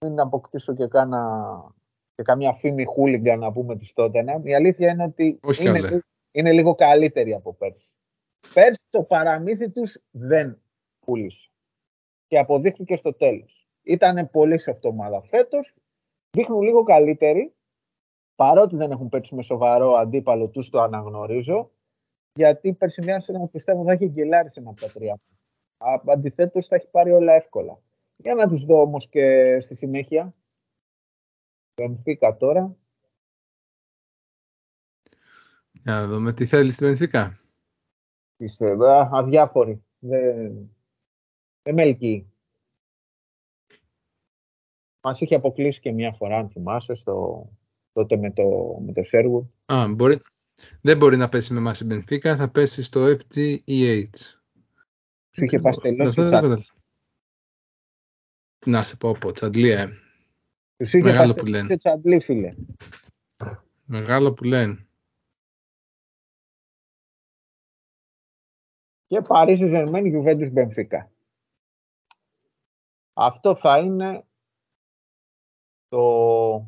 Speaker 1: μην αποκτήσω και, κάνα, και καμιά φήμη χούλιγκα να πούμε της τότε. Η αλήθεια είναι ότι είναι, είναι, λίγο καλύτερη από πέρσι. Πέρσι το παραμύθι τους δεν πούλησε. Και αποδείχθηκε στο τέλος. Ήταν πολύ σε ομάδα. Φέτος δείχνουν λίγο καλύτερη παρότι δεν έχουν παίξει με σοβαρό αντίπαλο, τους το αναγνωρίζω, γιατί η περσινή Arsenal πιστεύω θα έχει γκελάρει σε ένα από τα τρία. Αντιθέτως θα έχει πάρει όλα εύκολα. Για να τους δω όμως και στη συνέχεια. Μπενφίκα τώρα.
Speaker 2: Για να δούμε τι θέλει στη Μπενφίκα.
Speaker 1: Πιστεύω, αδιάφορη. Δεν, δεν με ελκύει. Μας είχε αποκλείσει και μια φορά, αν θυμάσαι, στο, τότε με το, με το Sherwood.
Speaker 2: Α, μπορεί, δεν μπορεί να πέσει με εμάς η Benfica, θα πέσει στο FGEH.
Speaker 1: Σου είχε παστελώσει
Speaker 2: Να σε πω πω, τσαντλία. Ε.
Speaker 1: Σου είχε Μεγάλο που λένε. τσαντλή, φίλε.
Speaker 2: Μεγάλο που λένε.
Speaker 1: Και Παρίσι Ζερμένη Γιουβέντους Μπενφίκα. Αυτό θα είναι το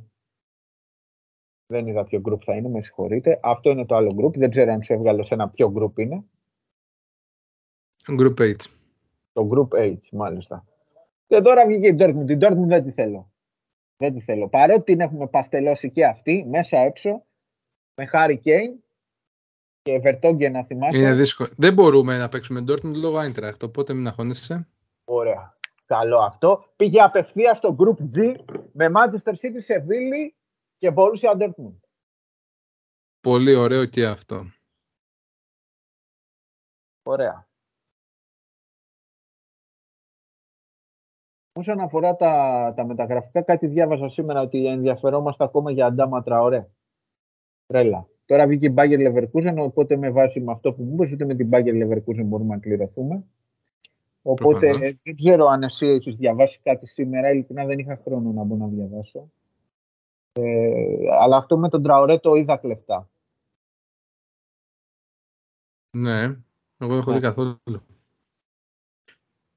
Speaker 1: δεν είδα ποιο group θα είναι, με συγχωρείτε. Αυτό είναι το άλλο group. Δεν ξέρω αν σου έβγαλε σε ένα ποιο group είναι.
Speaker 2: Group 8.
Speaker 1: Το group 8, μάλιστα. Και τώρα βγήκε η Dortmund. Την Dortmund δεν τη θέλω. Δεν τη θέλω. Παρότι την έχουμε παστελώσει και αυτή, μέσα έξω, με Χάρη Κέιν και Βερτόγκε να θυμάσαι.
Speaker 2: Είναι δύσκολο. Δεν μπορούμε να παίξουμε Dortmund λόγω Eintracht, οπότε μην αγχώνεσαι.
Speaker 1: Ωραία. Καλό αυτό. Πήγε απευθεία στο Group G με Manchester City, Σεβίλη και Borussia Dortmund.
Speaker 2: Πολύ ωραίο και αυτό.
Speaker 1: Ωραία. Όσον αφορά τα, τα μεταγραφικά, κάτι διάβασα σήμερα ότι ενδιαφερόμαστε ακόμα για αντάματρα ωραία. Τρέλα. Τώρα βγήκε η Bayer Leverkusen, οπότε με βάση με αυτό που μου είπες, ούτε με την Bayer Leverkusen μπορούμε να κληρωθούμε. Οπότε δεν ξέρω αν εσύ έχεις διαβάσει κάτι σήμερα, ειλικρινά δεν είχα χρόνο να μπορώ να διαβάσω. Ε, αλλά αυτό με τον Τραωρέ το είδα κλεφτά.
Speaker 2: Ναι, εγώ δεν έχω δει ναι. καθόλου.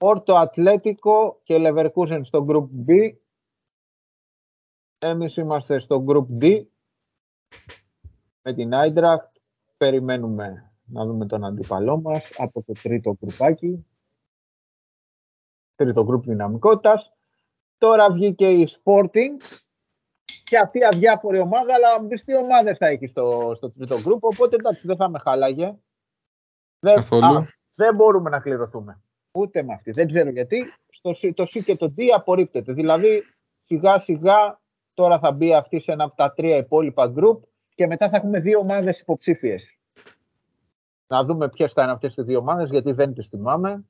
Speaker 1: Πόρτο Ατλέτικο και Leverkusen στο Group B. Εμείς είμαστε στο Group D με την Άιντραχτ. Περιμένουμε να δούμε τον αντίπαλό μας από το τρίτο γκρουπάκι. Τρίτο γκρουπ δυναμικότητας. Τώρα βγήκε η Sporting και αυτή η αδιάφορη ομάδα, αλλά μπει τι ομάδες θα έχει στο, στο τρίτο γκρουπ, οπότε εντάξει δεν θα με χάλαγε. Δεν, δεν μπορούμε να κληρωθούμε. Ούτε με αυτή. Δεν ξέρω γιατί. Στο, το C και το D απορρίπτεται. Δηλαδή σιγά σιγά τώρα θα μπει αυτή σε ένα από τα τρία υπόλοιπα γκρουπ και μετά θα έχουμε δύο ομάδες υποψήφιες. Να δούμε ποιες θα είναι αυτές οι δύο ομάδες, γιατί δεν τις θυμάμαι.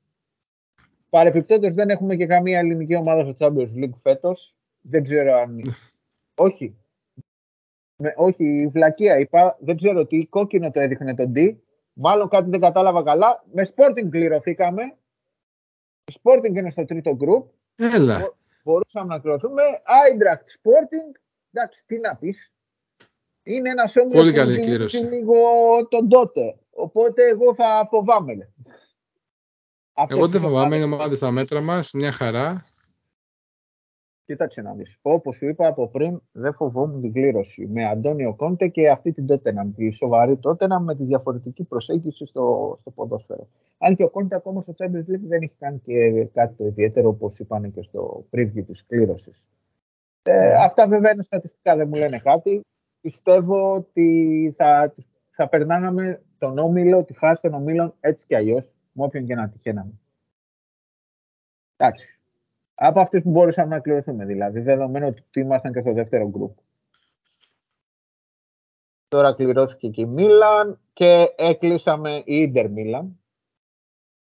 Speaker 1: Παρεπιπτόντως δεν έχουμε και καμία ελληνική ομάδα στο Champions League φέτος. Δεν ξέρω αν. όχι. Με, όχι, η βλακεία είπα. Δεν ξέρω τι κόκκινο το έδειχνε το D. Μάλλον κάτι δεν κατάλαβα καλά. Με Sporting κληρωθήκαμε. Η Sporting είναι στο τρίτο group.
Speaker 2: Έλα.
Speaker 1: Μπορούσαμε να κληρωθούμε. Eintracht Sporting. Εντάξει, τι να πεις. Είναι ένας όγκο
Speaker 2: που καλή
Speaker 1: λίγο τον τότε. Οπότε εγώ θα φοβάμαι.
Speaker 2: Εγώ δεν φοβάμαι, είναι ομάδες στα μέτρα μας, μια χαρά.
Speaker 1: Κοίταξε να δεις. Όπως σου είπα από πριν, δεν φοβόμουν την κλήρωση. Με Αντώνιο Κόντε και αυτή την Τότεναμ. Τη σοβαρή Τότεναμ με τη διαφορετική προσέγγιση στο, στο ποδόσφαιρο. Αν και ο Κόντε ακόμα στο Champions League δεν έχει κάνει και κάτι το ιδιαίτερο, όπως είπαν και στο preview της κλήρωσης. Ε, ναι. αυτά βέβαια είναι στατιστικά, δεν μου λένε κάτι πιστεύω ότι θα, θα περνάγαμε τον όμιλο, τη φάση των ομίλων έτσι κι αλλιώς, με όποιον και να τυχαίναμε. Εντάξει. Από αυτές που μπορούσαμε να κληρωθούμε δηλαδή, δεδομένου ότι ήμασταν και στο δεύτερο γκρουπ. Τώρα κληρώθηκε και η Μίλαν και έκλεισαμε η Ίντερ Μίλαν.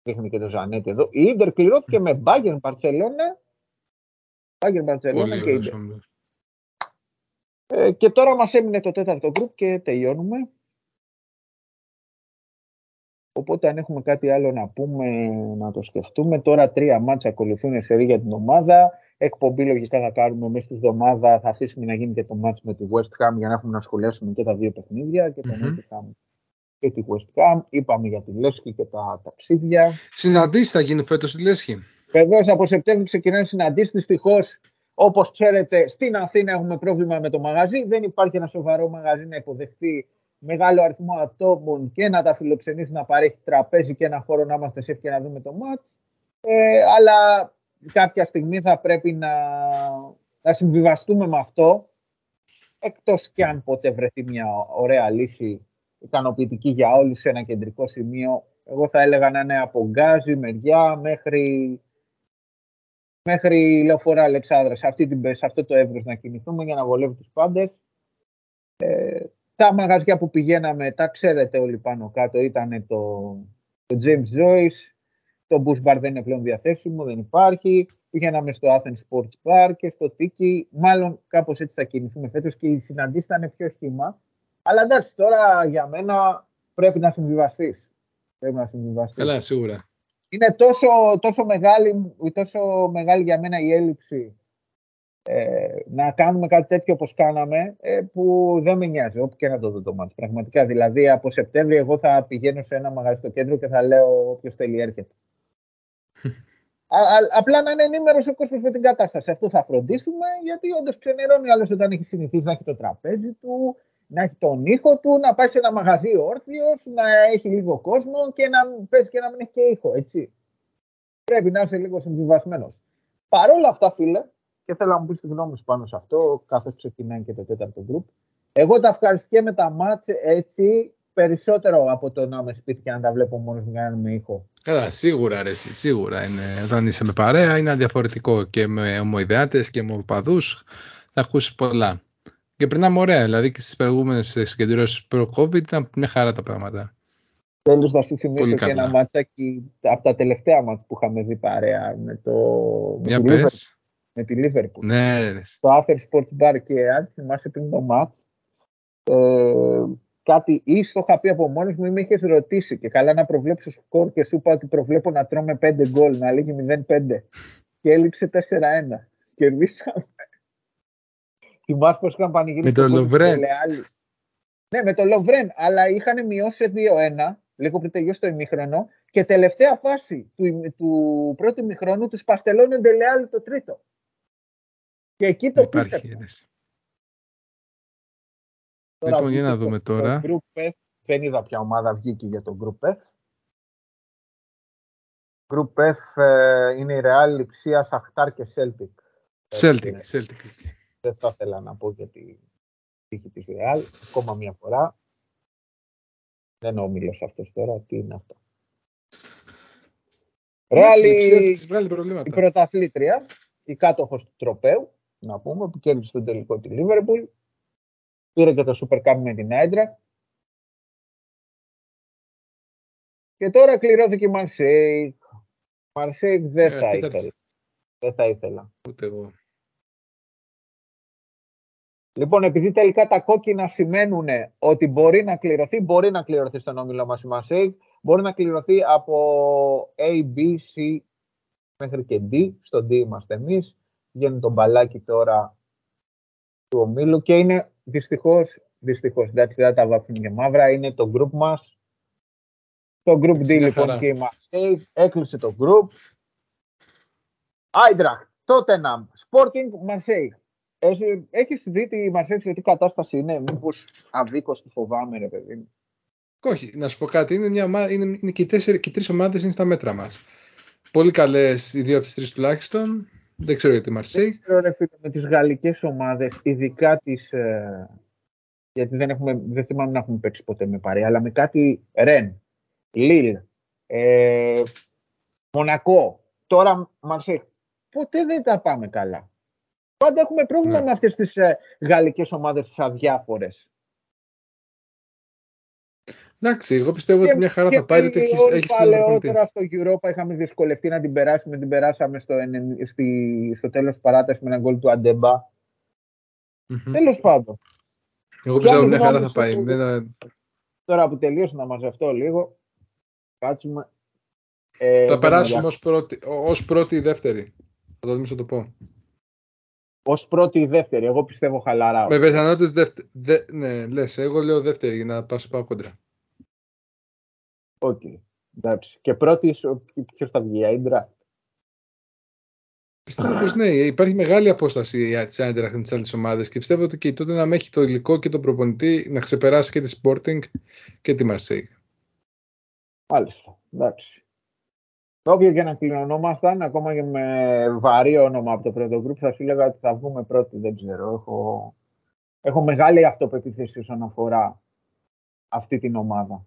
Speaker 1: Δείχνει και το Ζανέτη εδώ. Η Ίντερ κληρώθηκε με Bayern Barcelona. Bayern Barcelona και Ίντερ. Ε, και τώρα μας έμεινε το τέταρτο γκρουπ και τελειώνουμε. Οπότε αν έχουμε κάτι άλλο να πούμε, να το σκεφτούμε. Τώρα τρία μάτσα ακολουθούν σε για την ομάδα. Εκπομπή λογικά θα κάνουμε μέσα στη εβδομάδα. Θα αφήσουμε να γίνει και το μάτς με τη West Ham για να έχουμε να σχολιάσουμε και τα δύο παιχνίδια. Και τον mm-hmm. Ham και τη West Ham. Είπαμε για τη Λέσχη και τα ταξίδια.
Speaker 2: Συναντήσεις θα γίνει φέτος στη Λέσχη;
Speaker 1: Βεβαίως από Σεπτέμβριο ξεκινάνε συναντήσεις. Δυστυχώς Όπως ξέρετε, στην Αθήνα έχουμε πρόβλημα με το μαγαζί. Δεν υπάρχει ένα σοβαρό μαγαζί να υποδεχθεί μεγάλο αριθμό ατόμων και να τα φιλοξενήσει, να παρέχει τραπέζι και ένα χώρο να είμαστε σε και να δούμε το μάτς. Ε, αλλά κάποια στιγμή θα πρέπει να, να συμβιβαστούμε με αυτό, εκτός και αν ποτέ βρεθεί μια ωραία λύση ικανοποιητική για όλους σε ένα κεντρικό σημείο. Εγώ θα έλεγα να είναι από γκάζι, μεριά, μέχρι μέχρι λεωφορά Αλεξάνδρα, σε, αυτή την, σε αυτό το εύρος να κινηθούμε για να βολεύει τους πάντες. Ε, τα μαγαζιά που πηγαίναμε, τα ξέρετε όλοι πάνω κάτω, ήταν το, το James Joyce, το Bush Bar δεν είναι πλέον διαθέσιμο, δεν υπάρχει. Πηγαίναμε στο Athens Sports Bar και στο Tiki. Μάλλον κάπως έτσι θα κινηθούμε φέτος και οι συναντήσεις θα είναι πιο χήμα. Αλλά εντάξει, τώρα για μένα πρέπει να συμβιβαστείς. Πρέπει να συμβιβαστείς.
Speaker 2: Καλά, σίγουρα
Speaker 1: είναι τόσο, τόσο, μεγάλη, τόσο μεγάλη για μένα η έλλειψη ε, να κάνουμε κάτι τέτοιο όπως κάναμε ε, που δεν με νοιάζει όπου και να το δω το μάτς. Πραγματικά δηλαδή από Σεπτέμβριο εγώ θα πηγαίνω σε ένα μαγαζί στο κέντρο και θα λέω όποιος θέλει έρχεται. Α, απλά να είναι ενήμερος ο κόσμος με την κατάσταση. Αυτό θα φροντίσουμε, γιατί όντως ξενερώνει άλλος όταν έχει συνηθίσει να έχει το τραπέζι του, να έχει τον ήχο του, να πάει σε ένα μαγαζί όρθιος, να έχει λίγο κόσμο και να πέσει και να μην έχει και ήχο, έτσι. Πρέπει να είσαι λίγο συμβιβασμένος. Παρ' όλα αυτά, φίλε, και θέλω να μου πεις τη γνώμη σου πάνω σε αυτό, καθώς ξεκινάει και το τέταρτο γκρουπ. Εγώ τα ευχαριστώ με τα μάτς έτσι περισσότερο από το να είμαι σπίτι και να τα βλέπω μόνος μου για να με ήχο.
Speaker 2: Καλά, σίγουρα ρε, σίγουρα. Είναι, όταν είσαι με παρέα είναι διαφορετικό και με ομοειδεάτες και με οπαδούς θα ακούσεις πολλά. Και περνάμε ωραία, δηλαδή και στις προηγούμενες συγκεντρώσεις προ-COVID ήταν μια χαρά τα πράγματα.
Speaker 1: Τέλος θα σου θυμίσω και ένα μάτσακι από τα τελευταία μάτς που είχαμε δει παρέα με, το,
Speaker 2: με, τη,
Speaker 1: με τη Liverpool.
Speaker 2: Ναι,
Speaker 1: Το After Sports Bar και αν θυμάσαι πριν το μάτς ε, κάτι ή στο είχα πει από μόνος μου ή με είχες ρωτήσει και καλά να προβλέψω σκορ και σου είπα ότι προβλέπω να τρώμε 5 γκολ, να λύγει 0-5 και έληξε 4-1. Κερδίσαμε. Θυμάσαι πως είχαν πανηγυρίσει
Speaker 2: με το Λοβρέν.
Speaker 1: Ναι, με το Λοβρέν, αλλά είχαν μειώσει 2-1 λίγο πριν τελειώσει το ημίχρονο και τελευταία φάση του, του πρώτου ημίχρονου τους παστελώνουν Ντελεάλ το τρίτο. Και εκεί το πίστευα.
Speaker 2: Λοιπόν, για να δούμε τώρα.
Speaker 1: Το Group F, δεν είδα ποια ομάδα βγήκε για το Group F. Group F ε, είναι η Real, Λιψία, Σαχτάρ και Celtic.
Speaker 2: Celtic, Celtic.
Speaker 1: Δεν θα ήθελα να πω για τη τύχη της Real, ακόμα μια φορά. Δεν είναι ο όμιλος αυτός τώρα, τι είναι αυτό. Real η πρωταθλήτρια, η κάτοχος του τροπέου, να πούμε, που κέρδισε τον τελικό τη Liverpool. Πήρε και το Super Cup με την Άιντρα. Και τώρα κληρώθηκε η Μαρσέιγ. Μαρσέιγ δεν ε, θα ήθελα. Δεν θα ήθελα.
Speaker 2: Ούτε εγώ.
Speaker 1: Λοιπόν, επειδή τελικά τα κόκκινα σημαίνουν ότι μπορεί να κληρωθεί, μπορεί να κληρωθεί στον όμιλο μας η Μαρσέιγ, μπορεί να κληρωθεί από A, B, C μέχρι και D. Στο D είμαστε εμείς. Βγαίνει το μπαλάκι τώρα του ομίλου και είναι δυστυχώς, δυστυχώς, εντάξει δεν τα βάφουν και μαύρα, είναι το group μας. Το group D λοιπόν και η Marseille έκλεισε το group. Άιντραχτ, Tottenham, Sporting, Marseille. Έχεις δει τη Marseille σε τι κατάσταση είναι, μήπως αδίκως τη φοβάμαι ρε παιδί μου.
Speaker 2: Όχι, να σου πω κάτι, είναι, μια, είναι, είναι και, οι τέσσερι, και οι τρεις ομάδες είναι στα μέτρα μας. Πολύ καλές οι δύο από τις τρεις τουλάχιστον. Δεν ξέρω για τη Μαρσέη. Δεν ξέρω
Speaker 1: ρε φίλε, με τις γαλλικές ομάδες, ειδικά τις... Ε, γιατί δεν, έχουμε, δεν θυμάμαι να έχουμε παίξει ποτέ με παρέα, αλλά με κάτι Ρεν, Λίλ, ε, Μονακό, τώρα Μαρσέη. Ποτέ δεν τα πάμε καλά. Πάντα έχουμε πρόβλημα ναι. με αυτές τις ε, γαλλικές ομάδες τις αδιάφορες.
Speaker 2: Εντάξει, εγώ πιστεύω ότι μια χαρά θα πάρει. Ότι έχεις,
Speaker 1: έχεις παλαιότερα στο Europa είχαμε δυσκολευτεί να την περάσουμε. Την περάσαμε στο, στη, στο τέλος της παράτασης με έναν γκολ του Αντέμπα. Mm-hmm. Τέλος πάντων.
Speaker 2: Εγώ πιστεύω ότι μια χαρά θα πάει.
Speaker 1: Τώρα που τελείωσε να μαζευτώ λίγο, κάτσουμε.
Speaker 2: Ε, θα περάσουμε ως πρώτη, ως πρώτη ή δεύτερη. Θα το το πω.
Speaker 1: Ως πρώτη ή δεύτερη. Εγώ πιστεύω χαλαρά.
Speaker 2: Με πιθανότητες δεύτερη. Δε, ναι, λες. Εγώ λέω δεύτερη για να πάω, πάω κόντρα.
Speaker 1: OK. Okay. Εντάξει. Και πρώτη, ποιος θα βγει, η Άιντραχτ;
Speaker 2: Πιστεύω πως ναι, υπάρχει μεγάλη απόσταση για της Άιντρα με τις άλλες ομάδες και πιστεύω ότι και τότε να έχει το υλικό και τον προπονητή να ξεπεράσει και τη Sporting και τη Marseille.
Speaker 1: Μάλιστα. Εντάξει. Όποιος και να κληρονόμασταν, ακόμα και με βαρύ όνομα από το πρώτο γκρουπ, θα σου έλεγα ότι θα βγούμε πρώτοι. Δεν ξέρω. Έχω, έχω μεγάλη αυτοπεποίθηση όσον αφορά αυτή την ομάδα.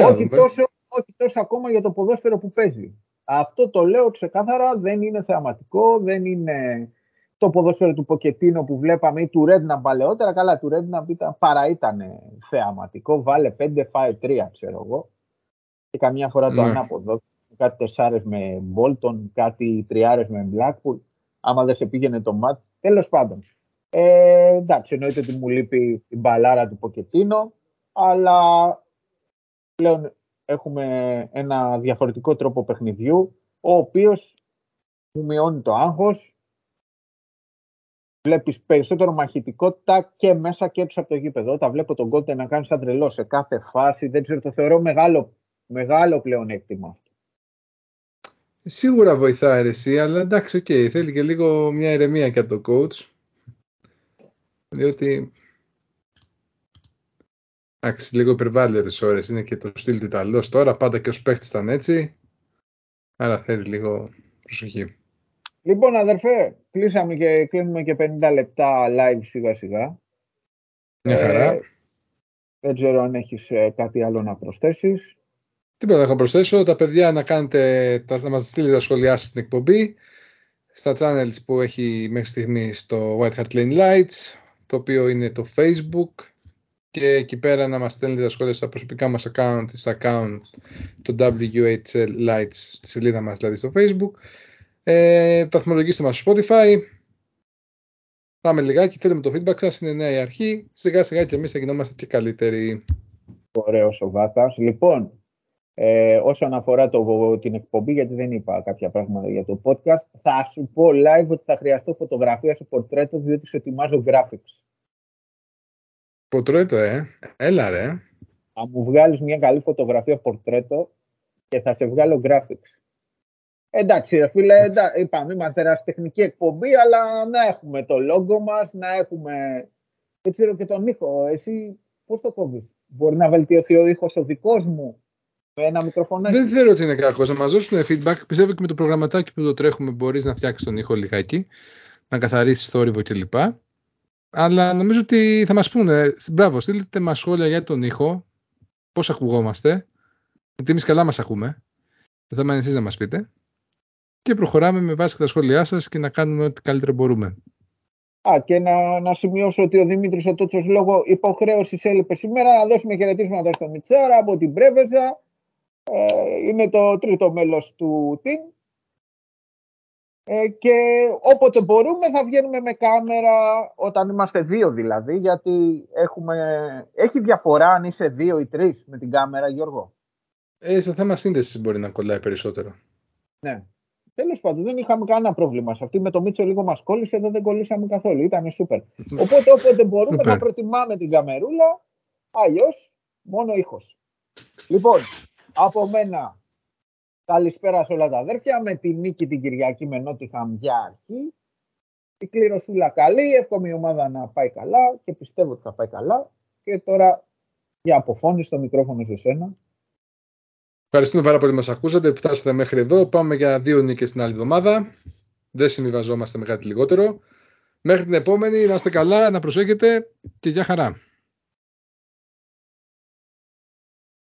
Speaker 1: Όχι, τόσο, όχι τόσο ακόμα για το ποδόσφαιρο που παίζει. Αυτό το λέω ξεκάθαρα, δεν είναι θεαματικό, δεν είναι το ποδόσφαιρο του Ποκετίνο που βλέπαμε ή του Ρέντνα παλαιότερα. Καλά, του Ρέντνα παρά ήταν θεαματικό. Βάλε 5, φάε 3, ξέρω εγώ. Και καμιά φορά το ναι. ανάποδο κάτι τεσσάρες με Μπόλτον, κάτι τριάρες με Blackpool, άμα δεν σε πήγαινε το μάτς. Τέλος πάντων. Ε, εντάξει, εννοείται ότι μου λείπει η μπαλάρα του Ποκετίνο, αλλά πλέον έχουμε ένα διαφορετικό τρόπο παιχνιδιού, ο οποίος μου μειώνει το άγχος, βλέπεις περισσότερο μαχητικότητα και μέσα και έξω από το γήπεδο. Όταν βλέπω τον Κόντε να κάνει σαν τρελό σε κάθε φάση, δεν ξέρω, το θεωρώ μεγάλο, μεγάλο πλεονέκτημα.
Speaker 2: Σίγουρα βοηθάει εσύ, αλλά εντάξει, okay, θέλει και λίγο μια ηρεμία και από το coach. Διότι εντάξει, λίγο υπερβάλλει ώρες ώρες. Είναι και το στυλ του Ιταλός τώρα, πάντα και ως παίχτης ήταν έτσι. Άρα θέλει λίγο προσοχή.
Speaker 1: Λοιπόν, αδερφέ, κλείσαμε και κλείνουμε και 50 λεπτά live σιγά σιγά.
Speaker 2: Μια χαρά. Ε,
Speaker 1: δεν ξέρω αν έχεις ε, κάτι άλλο να προσθέσεις.
Speaker 2: Τίποτα να έχω προσθέσω. Τα παιδιά να, κάνετε, να μας στείλετε τα σχόλιά σας στην εκπομπή. Στα channels που έχει μέχρι στιγμή στο White Hart Lane Lights, το οποίο είναι το Facebook. Και εκεί πέρα να μας στέλνετε τα σχόλια στα προσωπικά μας account, στα account το WHL Lights, στη σελίδα μας δηλαδή στο Facebook. Ε, βαθμολογήστε μας στο Spotify. Πάμε λιγάκι, θέλουμε το feedback σας, είναι νέα η αρχή. Σιγά σιγά και εμείς θα γινόμαστε και καλύτεροι.
Speaker 1: Ωραίος ο Βάτας. Λοιπόν, ε, όσον αφορά το, την εκπομπή, γιατί δεν είπα κάποια πράγματα για το podcast, θα σου πω live ότι θα χρειαστώ φωτογραφία σε πορτρέτο, διότι σε ετοιμάζω graphics.
Speaker 2: Πορτρέτο, ε. Έλα, ρε.
Speaker 1: Θα μου βγάλεις μια καλή φωτογραφία πορτρέτο και θα σε βγάλω graphics. Εντάξει, ρε φίλε, εντά, είπαμε, είμαστε τεχνική εκπομπή, αλλά να έχουμε το λόγο μας, να έχουμε, δεν ξέρω και τον ήχο. Εσύ πώς το κόβεις; Μπορεί να βελτιωθεί ο ήχος ο δικός μου με ένα μικροφωνάκι;
Speaker 2: Δεν θεωρώ ότι είναι κακός. Να μας δώσουν feedback. Πιστεύω και με το προγραμματάκι που το τρέχουμε μπορείς να φτιάξεις τον ήχο λιγάκι, να καθαρίσεις θόρυβο κλπ. Αλλά νομίζω ότι θα μας πούνε, μπράβο, στείλτε μας σχόλια για τον ήχο, πώς ακουγόμαστε. Γιατί εμείς καλά μας ακούμε. Το θέμα είναι εσείς να μας πείτε και προχωράμε με βάση τα σχόλιά σας και να κάνουμε ό,τι καλύτερο μπορούμε.
Speaker 1: Α, και να, να σημειώσω ότι ο Δημήτρης ο Τότσος λόγω υποχρέωσης έλειπε σήμερα να δώσουμε χαιρετίσματα στο Μιτσάρα από την Πρέβεζα. Ε, είναι το τρίτο μέλος του team. Ε, και όποτε μπορούμε θα βγαίνουμε με κάμερα όταν είμαστε δύο δηλαδή γιατί έχουμε... έχει διαφορά αν είσαι δύο ή τρεις με την κάμερα Γιώργο;
Speaker 2: Ε, σε θέμα σύνδεσης μπορεί να κολλάει περισσότερο.
Speaker 1: Ναι. Τέλος πάντων, δεν είχαμε κανένα πρόβλημα σε αυτή. Με το Μίτσο λίγο μας κόλλησε, εδώ δεν κολλήσαμε καθόλου. Ήταν σούπερ. Οπότε, όποτε μπορούμε να προτιμάμε την καμερούλα, αλλιώς μόνο ήχος. Λοιπόν, από μένα καλησπέρα σε όλα τα αδέρφια. Με τη νίκη την Κυριακή με Νότιχαμ για αρχή. Η κληροσούλα καλή. Εύχομαι η ομάδα να πάει καλά και πιστεύω ότι θα πάει καλά. Και τώρα για αποφώνηση το μικρόφωνο σε σένα.
Speaker 2: Ευχαριστούμε πάρα πολύ που μας ακούσατε. Φτάσατε μέχρι εδώ. Πάμε για δύο νίκες την άλλη εβδομάδα. Δεν συμβιβαζόμαστε με κάτι λιγότερο. Μέχρι την επόμενη, να είστε καλά, να προσέχετε και για χαρά.